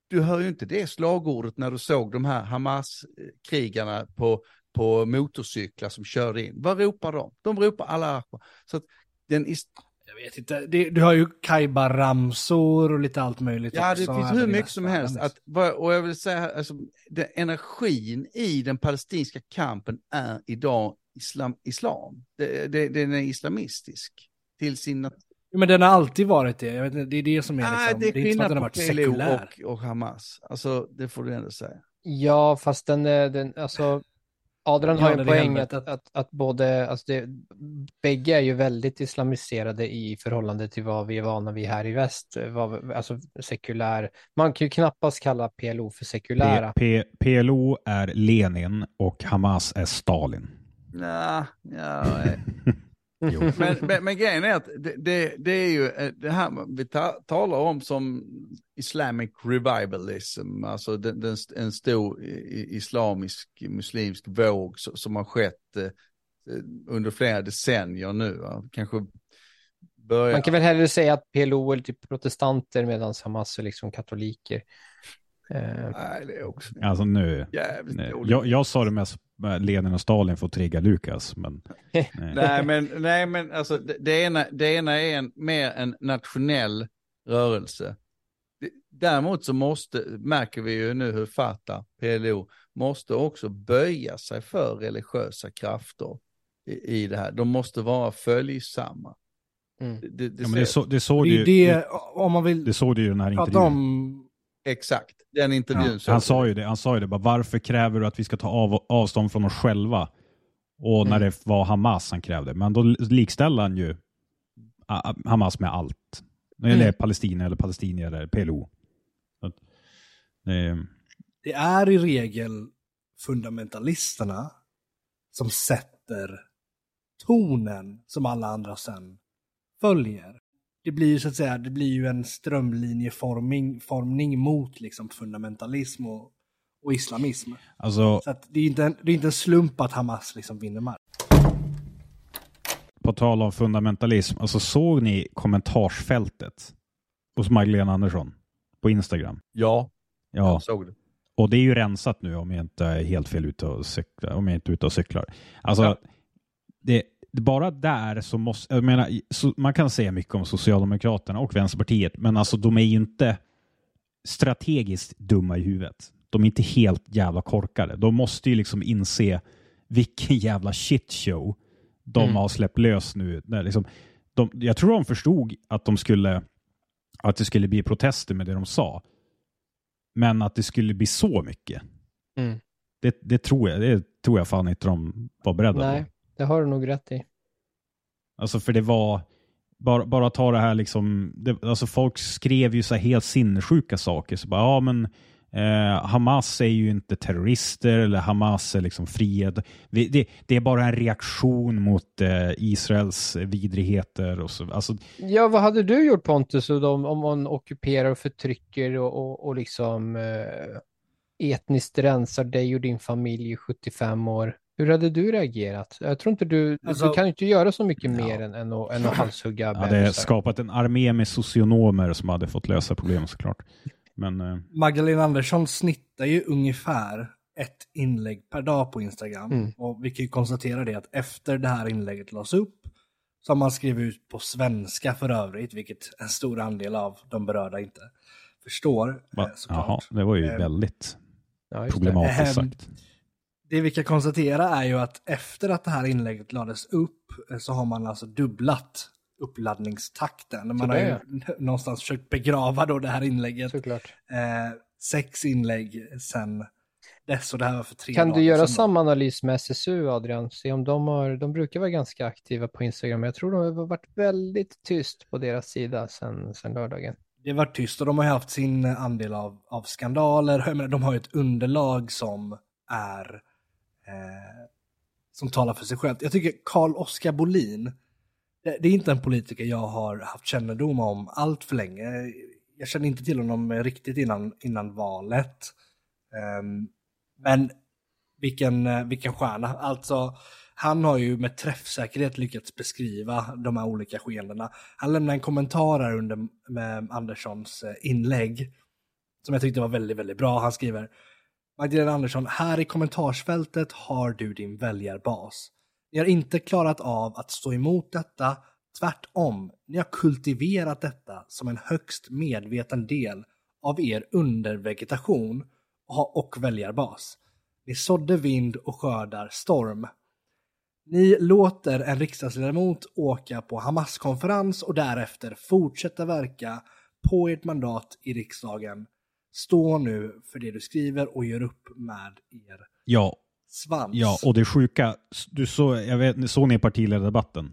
Du hör ju inte det slagordet när du såg de här Hamas-krigarna på, på motorcyklar som körde in. Vad ropar de? De ropar Akbar. Så att den is- Jag vet inte, det, du har ju Kaiba-ramsor och lite allt möjligt Ja, det finns hur mycket som helst. Att, och jag vill säga, alltså, den, energin i den palestinska kampen är idag islam. islam. Det, det, den är islamistisk till sin natur. Ja, Men den har alltid varit det. Jag vet inte, det är det som är Ah, liksom, det är det är inte som att den har varit sekulär. och, och Hamas. Alltså, det får du ändå säga. Ja, fast den, är- den alltså, Adrian har ju en poäng att, att, att både, alltså det, bägge är ju väldigt islamiserade i förhållande till vad vi är vana vid här i väst, vad, alltså sekulär. Man kan ju knappast kalla PLO för P, sekulära. P, PLO är Lenin och Hamas är Stalin. Nah, ja, nej. (laughs) (laughs) Men, men, men grejen är att det, det, det är ju eh, det här vi ta, talar om som Islamic revivalism, alltså den, den, en stor islamisk muslimsk våg som, som har skett eh, under flera decennier nu. Va? Kanske börjar... Man kan väl hellre säga att PLO är typ protestanter medan Hamas är liksom katoliker. Eh, Nej, det är också Alltså nu, dåligt. jag, jag sa det mest med Lenin och Stalin att trigga Lukas, men (laughs) nej. Nej, men, nej, men alltså det, det, ena, det ena är en, mer en nationell rörelse. Det- Däremot så måste, märker vi ju nu hur Fatah, PLO, måste också böja sig för religiösa krafter i, i det här. De måste vara följsamma. Mm. Det, det, det Ja, men det, så, det såg Det ju, det, om man vill det såg du ju den här intervjun. om... Exakt, den intervjun. Ja, Han sa ju det, han sa ju det bara, varför kräver du att vi ska ta av, avstånd från oss själva? Och när Mm. det var Hamas han krävde, men då likställde han ju Hamas med allt. Eller Mm. Palestina eller palestinier eller PLO. Så att, det, Det är i regel fundamentalisterna som sätter tonen som alla andra sen följer. Det blir ju så att säga, det blir ju en strömlinjeformning formning mot liksom fundamentalism och, och islamism. alltså, Så att det är inte en, det är inte en slump att Hamas liksom vinner mark. på tal om fundamentalism, alltså såg ni kommentarsfältet hos Magdalena Andersson på Instagram? Ja, Ja, jag såg det. och det är ju rensat nu om jag inte är helt fel ute och cyklar, om jag inte är ute och cyklar. Alltså, Ja. det, det, bara där så måste, jag menar, så, man kan säga mycket om Socialdemokraterna och Vänsterpartiet, men alltså de är ju inte strategiskt dumma i huvudet. De är inte helt jävla korkade. De måste ju liksom inse vilken jävla shitshow de Mm. har släppt lös nu. När liksom, de, jag tror de förstod att de skulle att det skulle bli protester med det de sa. Men att det skulle bli så mycket. Mm. Det, det, tror jag, det tror jag fan inte de var beredda Nej, på. Det har du nog rätt i. Alltså för det var, bara, bara ta det här liksom, det, alltså folk skrev ju så helt sinnessjuka saker. Så bara, ja men eh, Hamas är ju inte terrorister eller Hamas är liksom frihet. Vi, det, det är bara en reaktion mot eh, Israels vidrigheter och så. Alltså, Ja, vad hade du gjort Pontus om, om man ockuperar och förtrycker och, och, och liksom eh, etniskt rensar dig och din familj i 75 år? Hur hade du reagerat? Jag tror inte du, Alltså- du kan ju inte göra så mycket Ja. mer än, än, att, än att halshugga jag hade skapat en armé med socionomer som hade fått lösa problemen såklart. Men eh, Magdalena Andersson snittar ju ungefär ett inlägg per dag på Instagram. Mm. Och vi kan ju konstatera det att efter det här inlägget lades upp så har man skrivit ut på svenska för övrigt, vilket en stor andel av de berörda inte förstår. va, eh, såklart. jaha, det var ju Eh, väldigt Ja, just det. problematiskt Ehm, sagt. Det vi kan konstatera är ju att efter att det här inlägget lades upp eh, så har man alltså dubblat uppladdningstakten. Man har ju någonstans försökt begrava då det här inlägget. Såklart. Eh, sex inlägg sen dess och det här var för tre Kan du göra sedan samma analys med SSU, Adrian? Se om de har, de brukar vara ganska aktiva på Instagram, men jag tror de har varit väldigt tyst på deras sida sen, sen lördagen. det var tyst och de har haft sin andel av, av skandaler. Jag menar, de har ju ett underlag som är eh, som talar för sig självt. Jag tycker Carl Oskar Bolin, det, det, är inte en politiker jag har haft kännedom om allt för länge. Jag kände inte till honom riktigt innan, innan valet. Eh, men vilken, eh, vilken stjärna. Alltså, han har ju med träffsäkerhet lyckats beskriva de här olika skeendena. Han lämnade en kommentar här under med Anderssons eh, inlägg som jag tyckte var väldigt, väldigt bra. Han skriver Magdalena Andersson, här i kommentarsfältet har du din väljarbas. Ni har inte klarat av att stå emot detta, tvärtom, ni har kultiverat detta som en högst medveten del av er undervegetation och väljarbas. Ni sådde vind och skördar storm. Ni låter en riksdagsledamot åka på Hamas-konferens och därefter fortsätta verka på ert mandat i riksdagen. Stå nu för det du skriver och gör upp med er ja. svans. Ja, och det sjuka, du så, jag vet, såg ni partiledardebatten?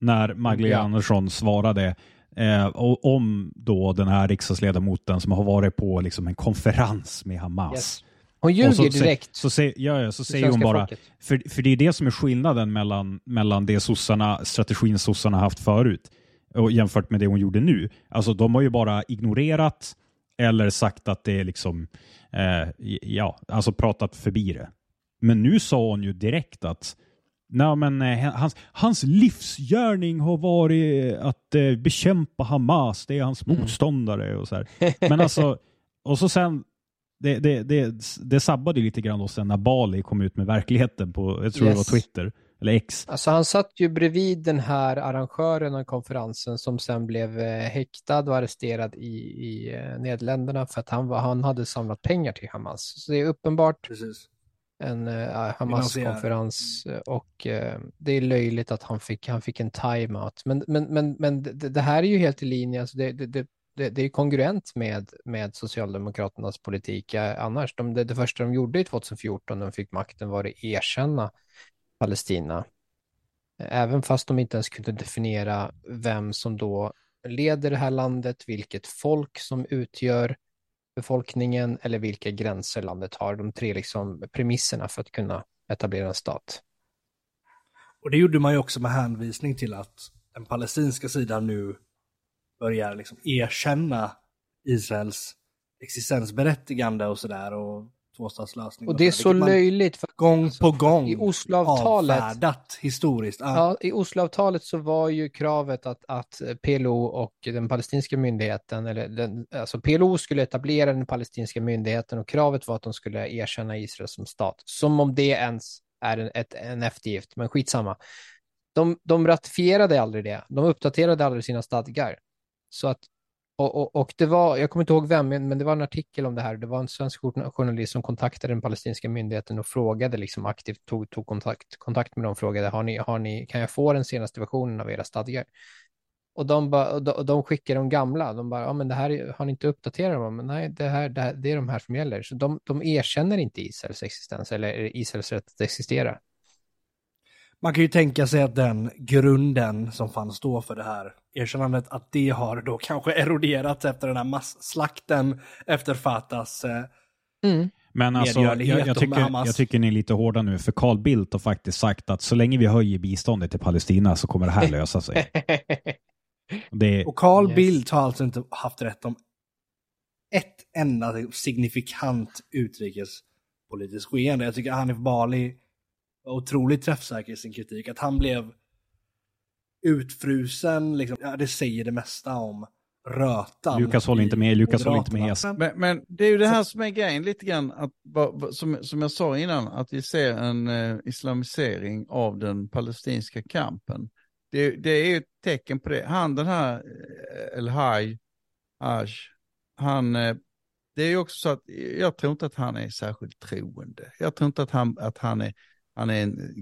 När Magdalena ja. Andersson svarade eh, om då den här riksdagsledamoten som har varit på liksom en konferens med Hamas. Yes. Hon ljuger så, direkt. Så, så, ja, ja, så säger hon bara, för, för det är det som är skillnaden mellan, mellan det sossarna, strategin sossarna haft förut och jämfört med det hon gjorde nu. Alltså de har ju bara ignorerat eller sagt att det är liksom, eh, ja, alltså pratat förbi det. Men nu sa hon ju direkt att Nej, men, eh, hans, hans livsgärning har varit att eh, bekämpa Hamas. Det är hans mm. motståndare och så här. (laughs) Men alltså, och så sen det, det, det, det sabbade lite grann då sen när Bali kom ut med verkligheten på, jag tror yes. det var Twitter, eller X. Alltså han satt ju bredvid den här arrangören av konferensen som sen blev eh, häktad och arresterad i, i eh, Nederländerna för att han, var, han hade samlat pengar till Hamas. Så det är uppenbart Precis. en uh, Hamas-konferens och uh, det är löjligt att han fick, han fick en timeout. Men, men, men, men det, det här är ju helt i linje, alltså det, det, det, det är kongruent med, med Socialdemokraternas politik. Annars, de, det, det första de gjorde i 2014 när de fick makten var att erkänna Palestina. Även fast de inte ens kunde definiera vem som då leder det här landet, vilket folk som utgör befolkningen eller vilka gränser landet har. De tre liksom premisserna för att kunna etablera en stat. Och det gjorde man ju också med hänvisning till att den palestinska sidan nu börjar liksom erkänna Israels existensberättigande och sådär och tvåstatslösning. Och det är så löjligt. För gång alltså, på gång i Osloavtalet, avfärdat historiskt. Ah. Ja, I Osloavtalet så var ju kravet att, att PLO och den palestinska myndigheten, eller den, alltså PLO skulle etablera den palestinska myndigheten och kravet var att de skulle erkänna Israel som stat. Som om det ens är en, ett, en eftergift, men skitsamma. De, de ratifierade aldrig det. De uppdaterade aldrig sina stadgar. Så att, och, och, och, det var, jag kommer inte ihåg vem, men det var en artikel om det här. Det var en svensk journalist som kontaktade den palestinska myndigheten och frågade liksom aktivt, tog, tog kontakt, kontakt med dem och frågade, har ni, har ni, kan jag få den senaste versionen av era stadgar? Och de, ba, och de, och de skickade de gamla. De bara, ja men det här har ni inte uppdaterat dem? Men nej, det, här, det, här, det är de här som gäller. Så de, de erkänner inte Israels existens eller Israels rätt att existera man kan ju tänka sig att den grunden som fanns då för det här erkännandet, att det har då kanske eroderat efter den här masslakten efter Fatas eh, mm. Men alltså, jag, jag, tycker, jag tycker ni är lite hårda nu, för Carl Bildt har faktiskt sagt att så länge vi höjer biståndet till Palestina så kommer det här lösa sig. (laughs) det... Och Carl yes. Bildt har alltså inte haft rätt om ett enda signifikant utrikespolitiskt skeende. Jag tycker Hanif Bali var otroligt träffsäker i sin kritik. Att han blev utfrusen, liksom, ja, det säger det mesta om rötan. Lukas håller inte med, Lukas håller inte med. Men, men, det är ju det här som är grejen lite grann, att, som, som jag sa innan, att vi ser en eh, islamisering av den palestinska kampen. Det, det är ju ett tecken på det. Han den här eh, El Haj, Ash, han, eh, det är ju också så att jag tror inte att han är särskilt troende. Jag tror inte att han, att han är han är en,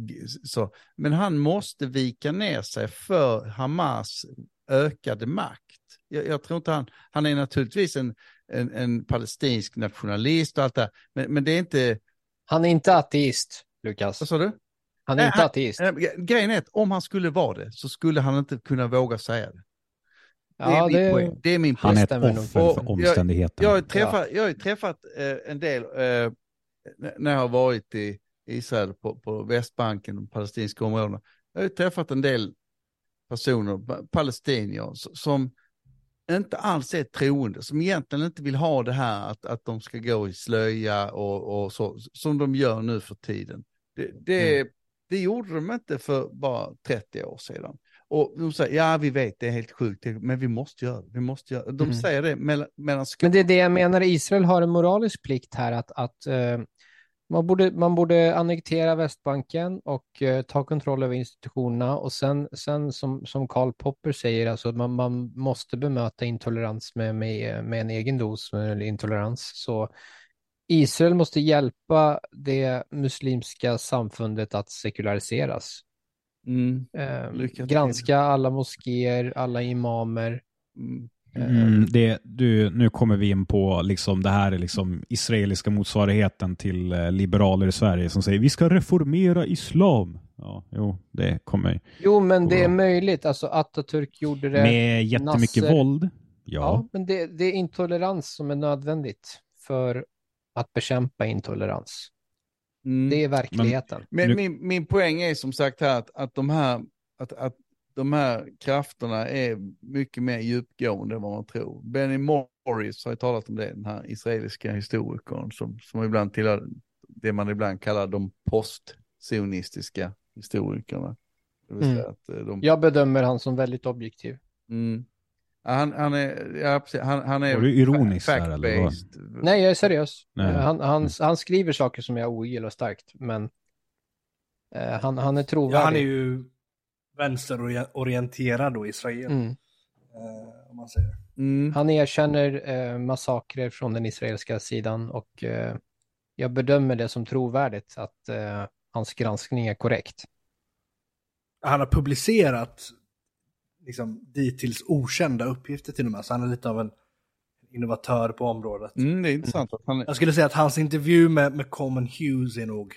så. Men han måste vika ner sig för Hamas ökade makt. Jag, jag tror inte han, han är naturligtvis en, en, en palestinsk nationalist och allt det men, men det är inte... Han är inte ateist, Lukas. Vad sa du? Han är inte ateist. grejen är att om han skulle vara det så skulle han inte kunna våga säga det. Det är, Ja, min det- poäng. det är min Han poäng. är ett offer för jag- omständigheterna. Jag har ju träffat, jag har träffat eh, en del, eh, när jag har varit i Israel på, på Västbanken, de palestinska områdena. Jag har ju träffat en del personer, pa- palestinier, som inte alls är troende, som egentligen inte vill ha det här att, att de ska gå i slöja och, och så, som de gör nu för tiden. Det, det, det gjorde de inte för bara 30 år sedan. Och de säger, ja vi vet det är helt sjukt, men vi måste göra det. Vi måste göra det. De Mm. säger det mellan, mellan Men det är det jag menar, Israel har en moralisk plikt här att, att eh, man, borde, man borde annektera Västbanken och eh, ta kontroll över institutionerna och sen, sen som, som Karl Popper säger, alltså man, man måste bemöta intolerans med, med, med en egen dos eller intolerans. Så Israel måste hjälpa det muslimska samfundet att sekulariseras. Mm, Eh, granska alla moskéer, alla imamer. mm. Mm, det, du, nu kommer vi in på liksom, det här är liksom israeliska motsvarigheten till eh, liberaler i Sverige som säger vi ska reformera islam. Ja, jo, det kommer Jo, men det är möjligt. Alltså Atatürk gjorde det. med jättemycket Nasser- våld. Ja, Ja, men det, det är intolerans som är nödvändigt för att bekämpa intolerans. Mm. Det är verkligheten. Men Nu- min, min poäng är som sagt här att, att, de här, att, att de här krafterna är mycket mer djupgående än vad man tror. Benny Morris har ju talat om det, den här israeliska historikern som, som ibland tillhör det man ibland kallar de postsionistiska historikerna. Det vill Mm. eh, de, Jag bedömer han som väldigt objektiv. mm. Ja, han, han är, ja, han, han är Var du ironisk där, eller vad? Nej, jag är seriös. Nej. Han, han, han skriver saker som jag ogillar starkt, men eh, han, han är Ja, trovärdig. han är ju vänsterorienterad då, Israel. mm. Eh, om man säger. Mm. Han erkänner eh, massakrer från den israeliska sidan och eh, jag bedömer det som trovärdigt att eh, hans granskning är korrekt. Han har publicerat liksom, dittills okända uppgifter till och med, så han är lite av en innovatör på området. Mm, det är intressant han, Jag skulle säga att hans intervju med, med Common Hughes är nog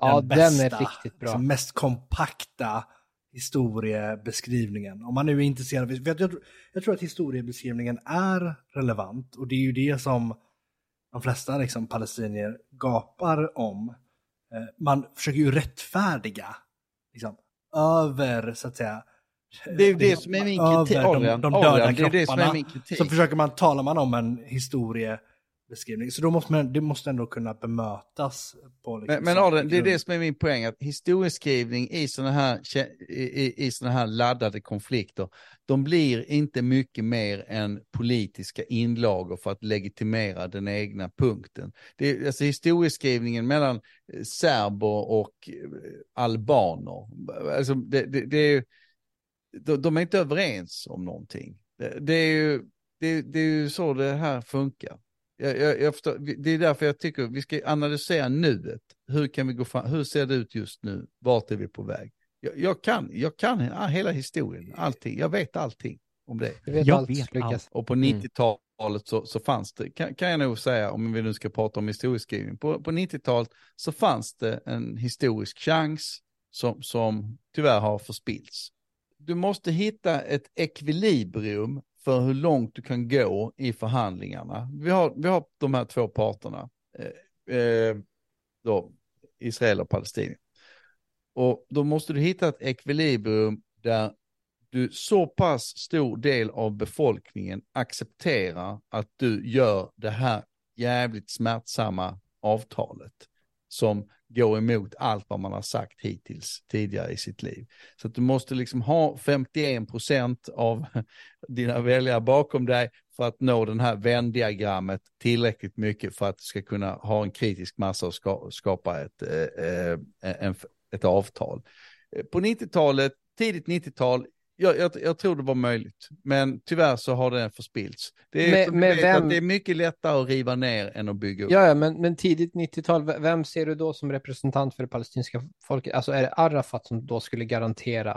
Ja, den den bästa, är riktigt bra. liksom mest kompakta historiebeskrivningen. Om man nu är intresserad, jag, jag, tror- jag tror att historiebeskrivningen är relevant och det är ju det som de flesta liksom, palestinier gapar om. Eh, Man försöker ju rättfärdiga liksom, över, så att säga, det är det som är min över kritik. de, döda Adrian, det är det som är kropparna. min kritik. Så försöker man, talar man om en historiebeskrivning. Så då måste man, det måste ändå kunna bemötas på liksom Men, men Adrian, det är det som är min poäng, att historieskrivning i sådana här, i, i såna här laddade konflikter, de blir inte mycket mer än politiska inlagor för att legitimera den egna punkten. Det är, alltså historieskrivningen mellan eh, serber och eh, albaner, alltså det, det, det är, de, de är inte överens om någonting. Det, det är ju, det, det är ju så det här funkar. Jag, jag, jag förstår, det är därför jag tycker vi ska analysera nuet. Hur kan vi gå fram? Hur ser det ut just nu? Vart är vi på väg? Jag, jag kan, jag kan hela historien, allting. Jag vet allting om det. Du vet Jag allt, vet Lukas. allt. Och på Mm. 90-talet så, så fanns det, kan, kan jag nog säga, om vi nu ska prata om historieskrivning, på, på 90-talet så fanns det en historisk chans som, som tyvärr har förspillts. Du måste hitta ett ekvilibrium för hur långt du kan gå i förhandlingarna. Vi har, vi har de här två parterna, eh, eh, då, Israel och Palestina. Och då måste du hitta ett ekvilibrium där du så pass stor del av befolkningen accepterar att du gör det här jävligt smärtsamma avtalet som går emot allt vad man har sagt hittills tidigare i sitt liv. Så att du måste liksom ha 51 procent av (laughs) dina väljare bakom dig för att nå den här vändiagrammet tillräckligt mycket för att du ska kunna ha en kritisk massa och ska, skapa ett, eh, eh en, ett avtal. Eh, på 90-talet, tidigt 90-tal, jag, jag, jag tror det var möjligt, men tyvärr så har det förspillts. Det är, Med- med vem? det är mycket lättare att riva ner än att bygga upp. Ja, ja, men, men tidigt 90-tal, v- vem ser du då som representant för det palestinska folket? Alltså är det Arafat som då skulle garantera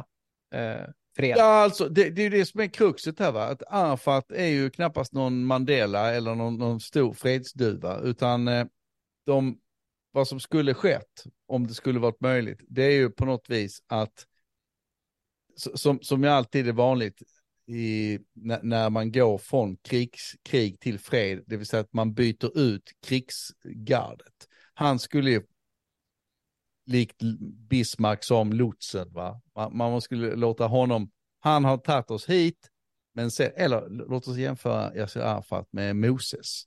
eh, fred? Ja, alltså det, det är det som är kruxet här va, att Arafat är ju knappast någon Mandela eller någon, någon stor fredsduva, utan eh, de, vad som skulle skett, om det skulle varit möjligt, det är ju på något vis att, som, som ju alltid är vanligt, i, när, när man går från krigs, krig till fred, det vill säga att man byter ut krigsgardet. Han skulle ju likt Bismarck som lotsen, va? Man, man skulle låta honom, han har tagit oss hit, men sen, eller låt oss jämföra Yasser Arafat med Moses.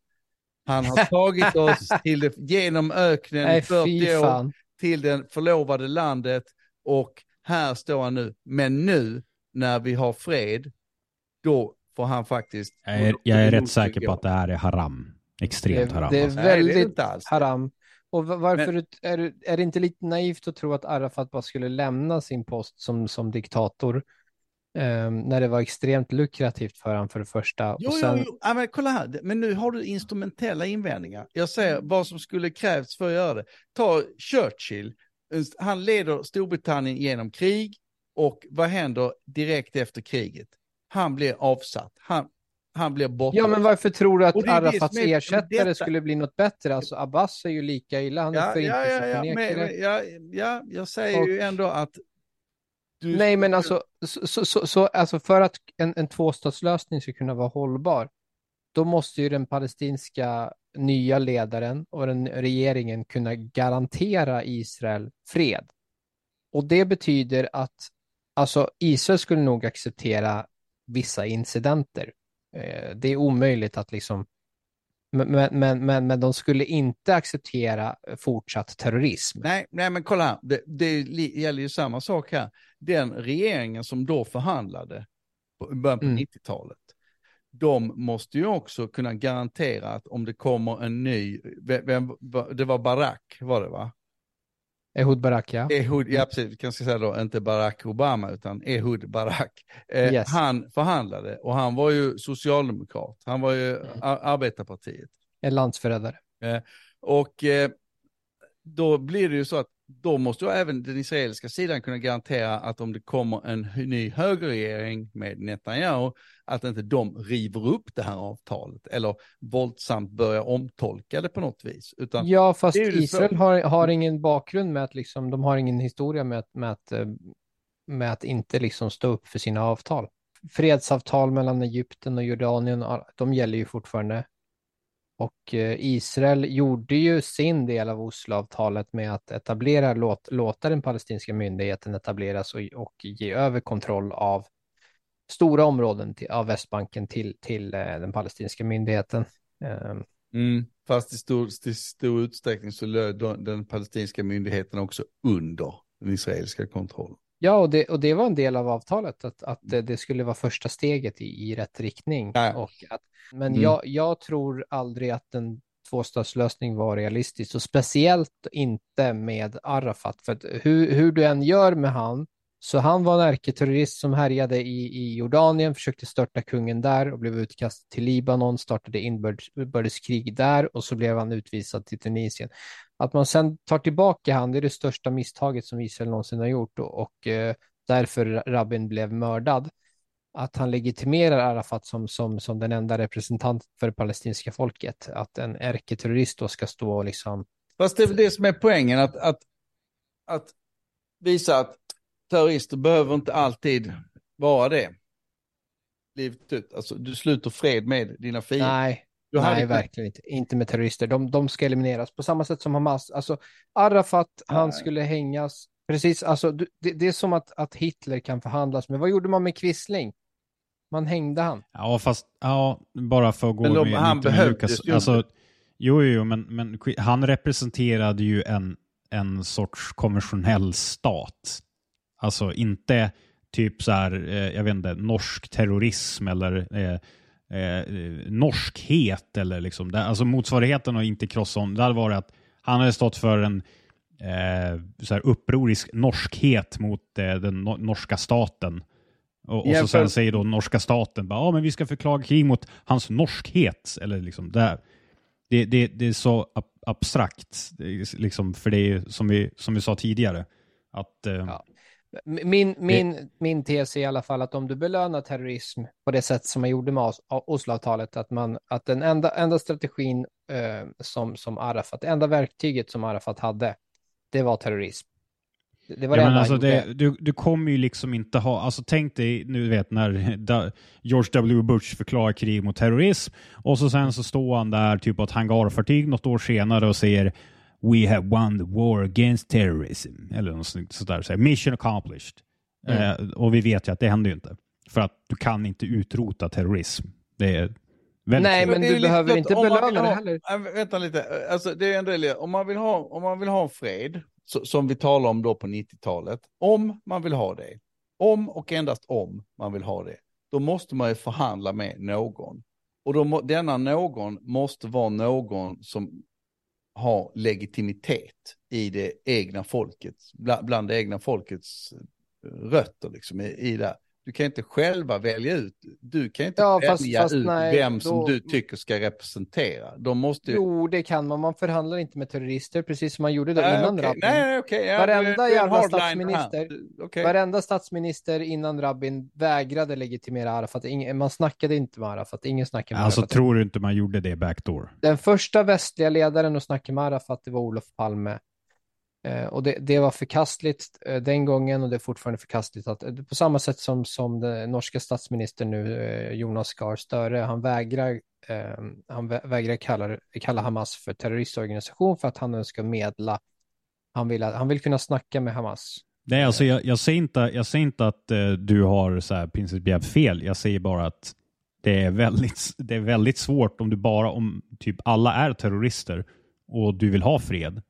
Han har (laughs) tagit oss till det, genom öknen i 40 fy år till det förlovade landet och här står han nu. Men nu när vi har fred, då får han faktiskt... Jag är, jag är rätt säker på att det här är haram. Extremt Det, haram. det är alltså. Nej, det är det väldigt inte alls. haram. Och va- varför Men- är, det- är det inte lite naivt att tro att Arafat bara skulle lämna sin post som, som diktator ehm, när det var extremt lukrativt för honom för det första. Jo, och sen, jo, jo. Ja, men kolla här, men nu har du instrumentella invändningar. Jag säger vad som skulle krävts för att göra det. Ta Churchill, han leder Storbritannien genom krig och vad händer direkt efter kriget? Han blir avsatt, han, han blir borta. Ja, men varför tror du att Och Arafats ersättare detta- skulle bli något bättre? Alltså Abbas är ju lika illa, han är ja, ja, ja, ja, förintelseförnekare. men, ja, ja, jag säger ju ändå att... Du, Nej, men alltså, så, så, så, så, alltså för att en, en tvåstatslösning ska kunna vara hållbar, då måste ju den palestinska nya ledaren och den regeringen kunna garantera Israel fred. Och det betyder att alltså, Israel skulle nog acceptera vissa incidenter. Eh, det är omöjligt att liksom men, men, men, men, de skulle inte acceptera fortsatt terrorism. Nej, nej, men kolla här, det, det gäller ju samma sak här. Den regeringen som då förhandlade i början på Mm. 90-talet, de måste ju också kunna garantera att om det kommer en ny, vem, det var Barack var det va? Ehud Barak, ja. Ehud, ja precis, vi kanske säga då inte Barack Obama utan Ehud Barak. Eh, Yes. Han förhandlade och han var ju socialdemokrat, han var ju ar- arbetarpartiet. En landsförrädare. Och eh, då blir det ju så att då måste ju även den israeliska sidan kunna garantera att om det kommer en ny högerregering med Netanyahu, att inte de river upp det här avtalet eller våldsamt börjar omtolka det på något vis. Utan, Ja, fast Israel har, har ingen bakgrund med att liksom, de har ingen historia med att, med att, eh, med att inte liksom stå upp för sina avtal. Fredsavtal mellan Egypten och Jordanien, de gäller ju fortfarande. Och eh, Israel gjorde ju sin del av Osloavtalet med att etablera, låt, låta den palestinska myndigheten etableras och, och ge över kontroll av stora områden till, av Västbanken till, till eh, den palestinska myndigheten. Ehm. Mm, fast i stor, i stor utsträckning så löd den palestinska myndigheten också under den israeliska kontrollen. Ja, och det, och det var en del av avtalet, att, att det, det skulle vara första steget i, i rätt riktning. Ja. Och att, men Mm. jag, jag tror aldrig att en tvåstatslösning var realistisk, och speciellt inte med Arafat. För hur, hur du än gör med han, så han var en ärketerrorist som härjade i, i Jordanien, försökte störta kungen där och blev utkastad till Libanon, startade inbördeskrig där och så blev han utvisad till Tunisien. Att man sen tar tillbaka han, det är det största misstaget som Israel någonsin har gjort och, och eh, därför Rabin blev mördad. Att han legitimerar Arafat som, som, som den enda representanten för det palestinska folket. Att en ärketerrorist då ska stå och liksom... Fast det är väl det som är poängen, att, att, att visa att terrorister behöver inte alltid vara det. Livet ut. Alltså, du sluter fred med dina fiender. Nej, Du nej inte- verkligen inte. Inte med terrorister. De, de ska elimineras på samma sätt som Hamas. Alltså Arafat, han Nej. skulle hängas. Precis, alltså det, det är som att, att Hitler kan förhandlas med. Vad gjorde man med Quisling? Man hängde han. Ja, fast ja, bara för att gå Men de- med, han med Lukas. ju Alltså, jo, jo, men, men han representerade ju en, en sorts konventionell stat. Alltså inte typ så här, eh, jag vet inte, norsk terrorism eller eh, eh, norskhet eller liksom. Det, alltså motsvarigheten och inte Crosson, det hade varit att han hade stått för en eh, så här upprorisk norskhet mot eh, den no- norska staten. Och, och så sen säger då norska staten, ja men vi ska förklara krig mot hans norskhet. Eller liksom det, det, det, det är så ab abstrakt, liksom, för det är som vi, som vi sa tidigare. Att, Ja. Min, min, min tes är i alla fall att om du belönar terrorism på det sätt som man gjorde med Os- Osloavtalet, att, man, att den enda, enda strategin eh, som, som Arafat, det enda verktyget som Arafat hade, det var terrorism. Det var det ja, enda men alltså det, du, du kommer ju liksom inte ha, alltså tänk dig nu vet när (laughs) da, George W. Bush förklarar krig mot terrorism och så sen så står han där typ på ett hangarfartyg något år senare och säger We have won the war against terrorism. Eller något sånt sådär, så här, mission accomplished. Mm. Eh, och vi vet ju att det händer ju inte. För att du kan inte utrota terrorism. Det är väldigt Nej, men du behöver inte belöna det heller. Nej, vänta lite, alltså det är ändå det, om man vill ha, om man vill ha en fred, så, som vi talar om då på 90-talet, om man vill ha det, om och endast om man vill ha det, då måste man ju förhandla med någon. Och då, må- denna någon måste vara någon som har legitimitet i det egna folket, bland, bland det egna folkets rötter liksom i, i det. Du kan inte själva välja ut, du kan inte Ja, fast- välja fast ut nej, vem som då- du tycker ska representera. De måste ju... Jo, det kan man. Man förhandlar inte med terrorister, precis som man gjorde då Nej, innan okej. Rabin. Nej, okej. Ja, Varenda jävla statsminister- okej. Varenda statsminister innan Rabin vägrade legitimera Arafat. Ingen, man snackade inte med Arafat. Ingen snackade med Alltså Arafat. tror du inte man gjorde det backdoor? Den första västliga ledaren att snacka med Arafat, det var Olof Palme. Eh, och det, det var förkastligt eh, den gången och det är fortfarande förkastligt. Att, eh, på samma sätt som, som den norska statsministern nu, Jonas Gahr Støre, han vägrar, han vägrar kalla, kalla Hamas för terroristorganisation för att han önskar medla. Han vill, han vill kunna snacka med Hamas. Nej, alltså jag, jag, säger inte, jag säger inte att eh, du har så här principiellt fel. Jag säger bara att det är, väldigt, det är väldigt svårt om du bara, om typ alla är terrorister och du vill ha fred.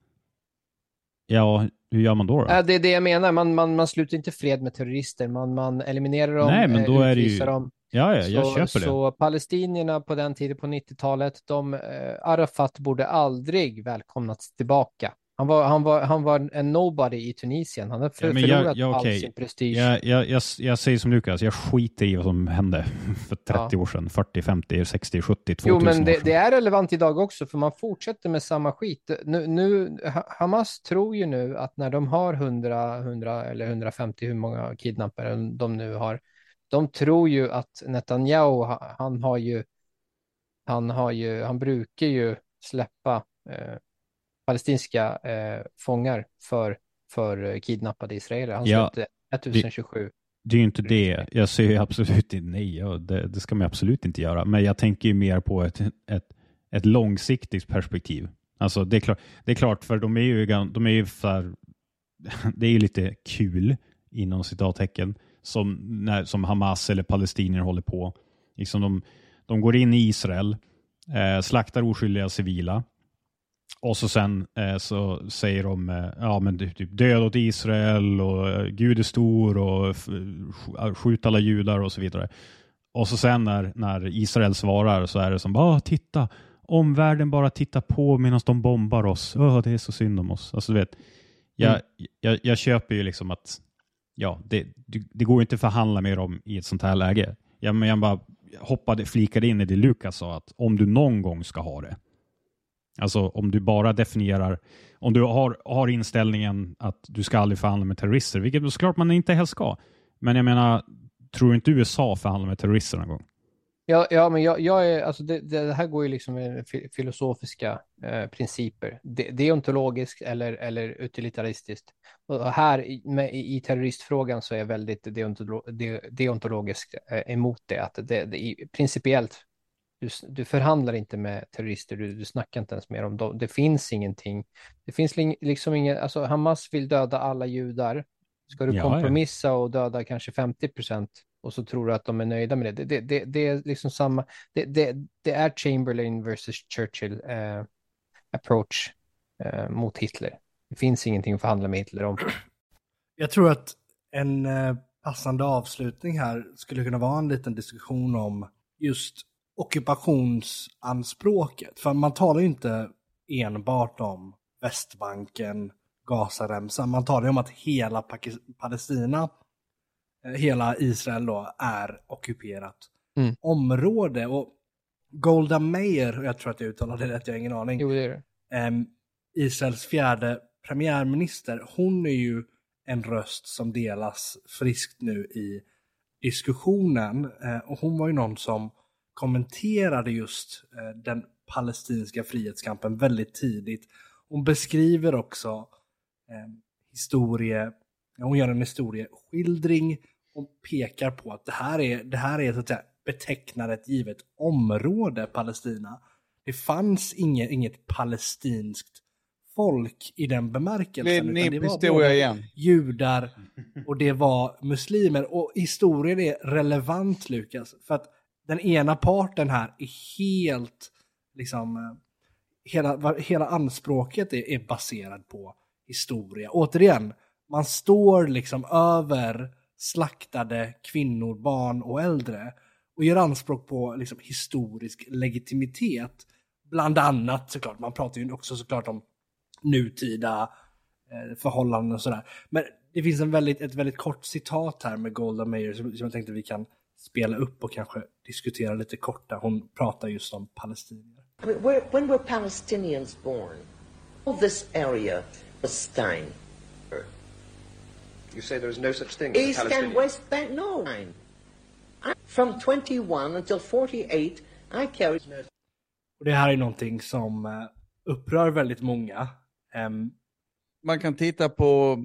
Ja, hur gör man då? då? Äh, det är det jag menar, man, man, man slutar inte fred med terrorister, man, man eliminerar dem, Nej, men eh, då är det ju- dem. ja, ja, jag så, köper det. Så palestinierna på den tiden på 90-talet, de, eh, Arafat borde aldrig välkomnats tillbaka. Han var, han, var, han var en nobody i Tunisien. Han har för, Ja, men jag- förlorat ja, all okej. sin prestige. Jag, jag, jag, jag säger som Lukas, jag skiter i vad som hände (laughs) för 30 år sedan, 40, 50, 60, 70, 2000 Jo, men det, det är relevant idag också, för man fortsätter med samma skit. Nu, nu, Ha- Hamas tror ju nu att när de har 100, 100 eller 150, hur många kidnappare de nu har, de tror ju att Netanyahu, ha- han har ju, han har ju, han brukar ju släppa eh, palestinska eh, fångar för, för eh, kidnappade israeler. Han Ja, släppte 1027. Det är ju inte det. Jag säger absolut inte nej. Ja, det, det ska man absolut inte göra. Men jag tänker ju mer på ett, ett, ett långsiktigt perspektiv. Alltså det är klart, det är klart för de är ju, de är ju för, (laughs) det är ju lite kul inom citattecken som, när, som Hamas eller palestinier håller på. Liksom de, de går in i Israel, eh, slaktar oskyldiga civila och så sen eh, så säger de eh, ja men typ död åt Israel och eh, Gud är stor och sk- skjut alla judar och så vidare. Och så sen när, när Israel svarar så är det som bara titta, omvärlden bara tittar på medan de bombar oss. Åh, det är så synd om oss. Alltså du vet, jag, Mm. jag, jag köper ju liksom att ja, det, det, går inte att förhandla med dem i ett sånt här läge. Ja, men jag bara hoppade, flikade in i det Lukas sa, att om du någon gång ska ha det, alltså om du bara definierar, om du har, har inställningen att du ska aldrig förhandla med terrorister, vilket såklart man inte helst ska. Men jag menar, tror du inte USA förhandlar med terrorister någon gång? Ja, ja men jag, jag är, alltså det, det här går ju liksom med filosofiska eh, principer. De, deontologiskt eller, eller utilitaristiskt. Och här i, med, i terroristfrågan så är jag väldigt deontolo, de, deontologiskt eh, emot det. Att det, det principiellt, du, du förhandlar inte med terrorister, du, du snackar inte ens med dem. De, det finns ingenting. Det finns liksom inget, alltså Hamas vill döda alla judar. Ska du kompromissa och döda kanske 50 procent och så tror du att de är nöjda med det. Det, det, det, det är liksom samma, det, det, det är Chamberlain versus Churchill eh, approach eh, mot Hitler. Det finns ingenting att förhandla med Hitler om. Jag tror att en eh, passande avslutning här skulle kunna vara en liten diskussion om just ockupationsanspråket. För man talar ju inte enbart om Västbanken, Gazaremsan. Man talar ju om att hela Pakis- Palestina, eh, hela Israel då, är ockuperat Mm. område. Och Golda Meir, jag tror att jag uttalade det rätt, jag har ingen aning, Jo, det är det. Ehm, Israels fjärde premiärminister, hon är ju en röst som delas friskt nu i diskussionen. Eh, och hon var ju någon som kommenterade just eh, den palestinska frihetskampen väldigt tidigt. Hon beskriver också eh, historie, Hon gör en historieskildring och pekar på att det här är, det här är så att säga, betecknar ett givet område, Palestina. Det fanns inget, inget palestinskt folk i den bemärkelsen. Utan det var både igen. judar och det var muslimer. Och historien är relevant, Lukas, för att den ena parten här är helt, liksom, eh, hela, hela anspråket är, är baserad på historia. Återigen, man står liksom över slaktade kvinnor, barn och äldre och gör anspråk på liksom historisk legitimitet. Bland annat såklart, man pratar ju också såklart om nutida eh, förhållanden och sådär. Men det finns en väldigt, ett väldigt kort citat här med Golda Meir som, som jag tänkte vi kan spela upp och kanske diskutera lite korta. Hon pratar just om palestinier. Where, when were Palestinians born? All this area was Stein. You say there is no such thing as East and. West Bank, no. From 21 until 48, I carried Och det här är någonting som eh, upprör väldigt många. Ehm, Man kan titta på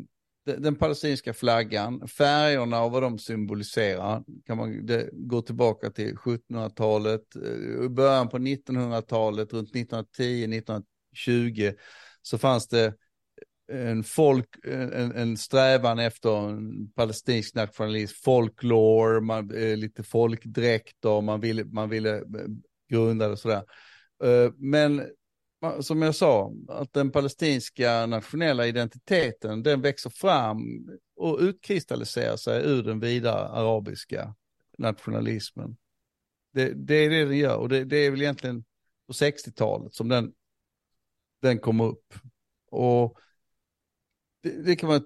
den palestinska flaggan, färgerna och vad de symboliserar. Kan man gå tillbaka till 1700-talet, eh, början på 1900-talet, runt 1910-1920 så fanns det eh, en, folk, eh, en, en strävan efter en palestinsk nationalism, folklore, man, lite folkdräkter, man ville, man ville grunda det sådär. Men som jag sa, att den palestinska nationella identiteten, den växer fram och utkristalliserar sig ur den vidare arabiska nationalismen. Det, det är det den gör och det, det är väl egentligen på 60-talet som den, den kom upp. Och det, det kan vara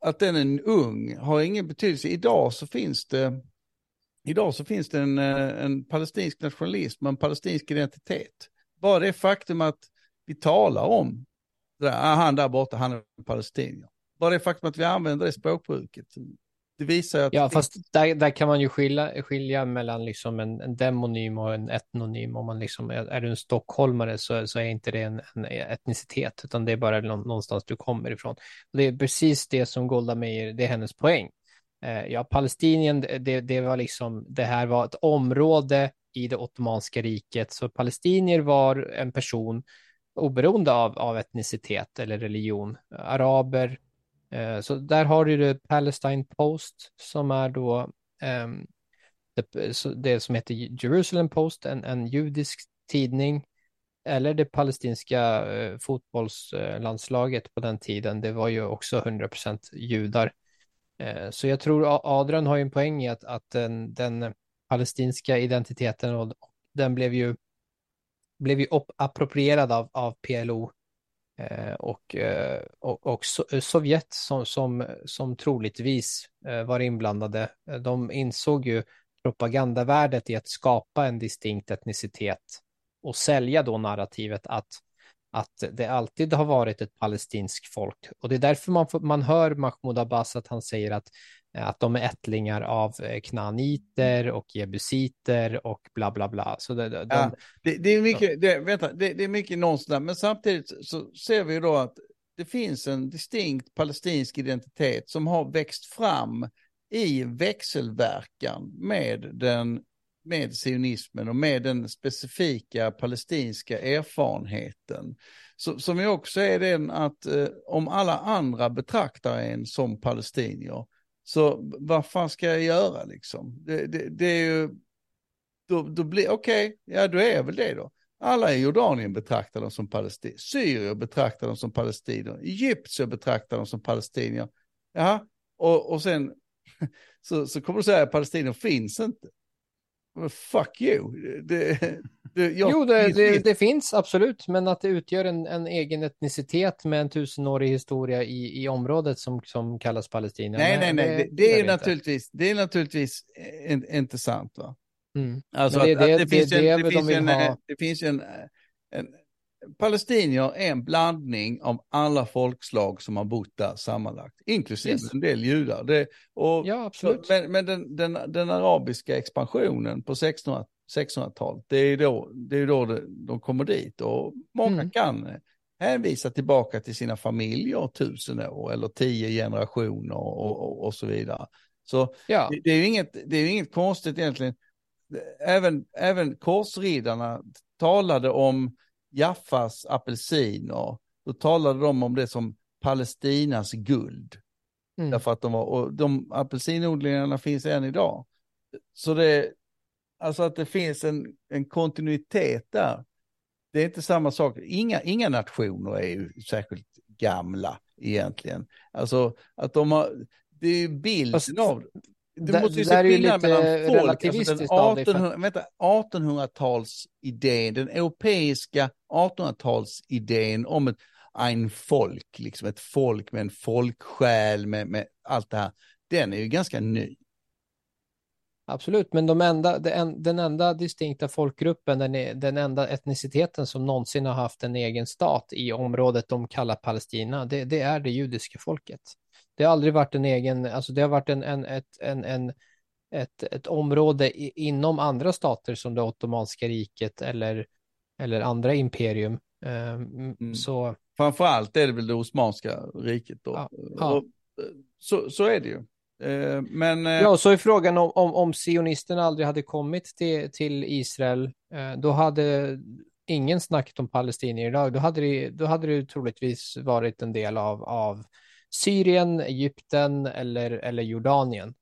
att den är ung har ingen betydelse. Idag så finns det Idag så finns det en, eh, en palestinsk nationalism, en palestinsk identitet. Bara det faktum att vi talar om, ah, han där borta, han är palestinier. Bara det faktum att vi använder det språkbruket, det visar ju att... Ja, fast där, där kan man ju skilja, skilja mellan liksom en, en demonym och en etnonym. Om man liksom, är, är du en stockholmare så, så är inte det en, en etnicitet, utan det är bara nå- någonstans du kommer ifrån. Och det är precis det som Golda Meir, det är hennes poäng. Eh, ja, Palestinien, det, det var liksom, det här var ett område i det ottomanska riket, så palestinier var en person oberoende av, av etnicitet eller religion. Araber, Eh, Så där har du det Palestine Post som är då ehm, det, det som heter Jerusalem Post, en, en judisk tidning. Eller det palestinska eh, fotbollslandslaget på den tiden, det var ju också 100% judar. Eh, så jag tror Adrian har ju en poäng i att, att den, den palestinska identiteten och den blev ju, blev ju approprierad av, av PLO Eh, och, eh, och, och So- eh, Sovjet som, som, som troligtvis eh, var inblandade, eh, de insåg ju propagandavärdet i att skapa en distinkt etnicitet och sälja då narrativet att, att det alltid har varit ett palestinskt folk. Och det är därför man, man hör Mahmoud Abbas att han säger att, att de är ättlingar av eh, knaniter och jebusiter och bla bla bla. Så det, de, Ja, det, det, är mycket, det, vänta, det, det är mycket nonsens men samtidigt så ser vi då att det finns en distinkt palestinsk identitet som har växt fram i växelverkan med den med sionismen och med den specifika palestinska erfarenheten. Så, som ju också är den att eh, om alla andra betraktar en som palestinier, så vad fan ska jag göra liksom? Det, det, det är ju, då, då blir, okej, ja då är jag väl det då. Alla i Jordanien betraktar dem som palestinier, syrier betraktar dem som palestinier, egyptier betraktar dem som palestinier. Jaha, och, och sen (laughs) så, så kommer du säga att palestinier finns inte. Fuck you. Det, det, jag, jo, det, finns- det, det finns absolut, men att det utgör en, en egen etnicitet med en tusenårig historia i, i området som, som kallas Palestina. Nej, nej, nej, det, är naturligtvis, det är naturligtvis eh, inte sant. Va? Mm. Alltså det att, det- det, finns det en, det finns de en, vill eh, ha. det finns en, eh, en, palestinier är en blandning av alla folkslag som har bott där sammanlagt, inklusive Yes. en del judar. Det, och, Ja, absolut. Men, men den, den, den arabiska expansionen på 1600 1600-talet, det är då, det är då de kommer dit och många Mm. kan hänvisa tillbaka till sina familjer tusen år eller tio generationer och, och, och så vidare. Så Ja. det, det, är ju inget, det är inget konstigt egentligen. Även, även korsriddarna talade om Jaffas apelsiner. Då talade de om det som Palestinas guld. Mm. Därför att de var, och de apelsinodlingarna finns än idag. Så det, alltså att det finns en, en kontinuitet där. Det är inte samma sak. Inga, inga nationer är ju särskilt gamla egentligen. Alltså att de har, det är ju bilden Fast av du där- måste ju det se skillnad mellan folk. alltså den dig, för 1800, vänta, 1800-talsidén, den europeiska 1800-talsidén om ett ein folk, liksom ett folk med en folksjäl med, med allt det här, den är ju ganska ny. Absolut, men de enda, den enda distinkta folkgruppen, den, enda etniciteten som någonsin har haft en egen stat i området de kallar Palestina, det, det är det judiska folket. Det har aldrig varit en egen, alltså det har varit en, en, ett, en, en, ett, ett område i, inom andra stater som det Ottomanska riket eller, eller andra imperium. Ehm, Mm. Så Framförallt är det väl det Osmanska riket då. Ja, ja. Och, eh, så, så är det ju. Eh, Men eh, Ja, så är frågan om, om, om sionisterna aldrig hade kommit till, till Israel, eh, då hade ingen snackat om palestinier idag. Då hade det, då hade det troligtvis varit en del av, av Syrien, Egypten eller, eller Jordanien.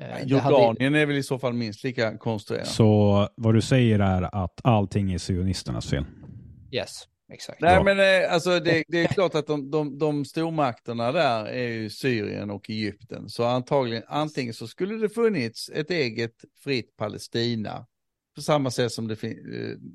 Eh, det hade- Jordanien är väl i så fall minst lika konstruerat. Så vad du säger är att allting är sionisternas fel. Yes, exakt. Nej, Ja. men eh, alltså det, det är (laughs) klart att de, de, de stormakterna där är ju Syrien och Egypten. Så antagligen, antingen så skulle det funnits ett eget fritt Palestina. På samma sätt som det finns,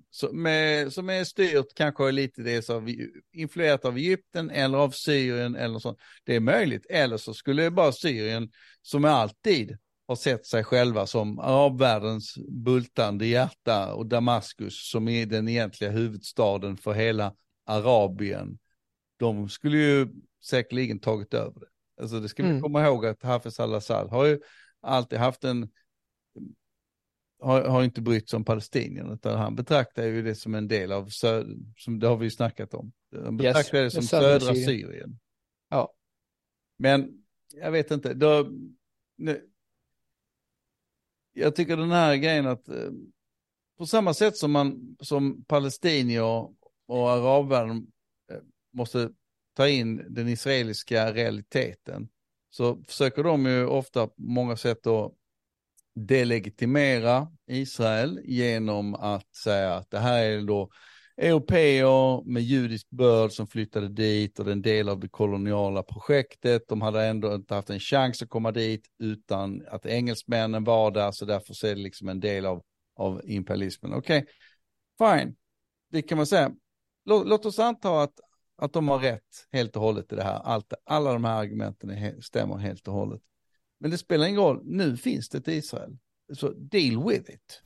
som är, som är styrt kanske lite det av, influerat av Egypten eller av Syrien eller sånt. Det är möjligt. Eller så skulle bara Syrien, som alltid har sett sig själva som arabvärldens bultande hjärta och Damaskus som är den egentliga huvudstaden för hela Arabien. De skulle ju säkerligen tagit över det. Alltså det ska vi Mm. komma ihåg att Hafiz al-Assad har ju alltid haft en har, har inte brytt sig om Palestinien, utan han betraktar ju det som en del av söder, som det har vi ju snackat om. Han Yes, betraktar det som södra södra Syrien. Syrien. Ja. Men jag vet inte, då, nu, jag tycker den här grejen att eh, på samma sätt som man som palestinier och arabvärlden eh, måste ta in den israeliska realiteten så försöker de ju ofta på många sätt att delegitimera Israel genom att säga att det här är då europeer med judisk börd som flyttade dit och det är en del av det koloniala projektet. De hade ändå inte haft en chans att komma dit utan att engelsmännen var där, så därför så är det liksom en del av, av imperialismen. Okej, fine, det kan man säga. Låt, låt oss anta att, att de har rätt helt och hållet i det här. Allt, alla de här argumenten är, he- stämmer helt och hållet. Men det spelar ingen roll, nu finns det ett Israel. Så deal with it.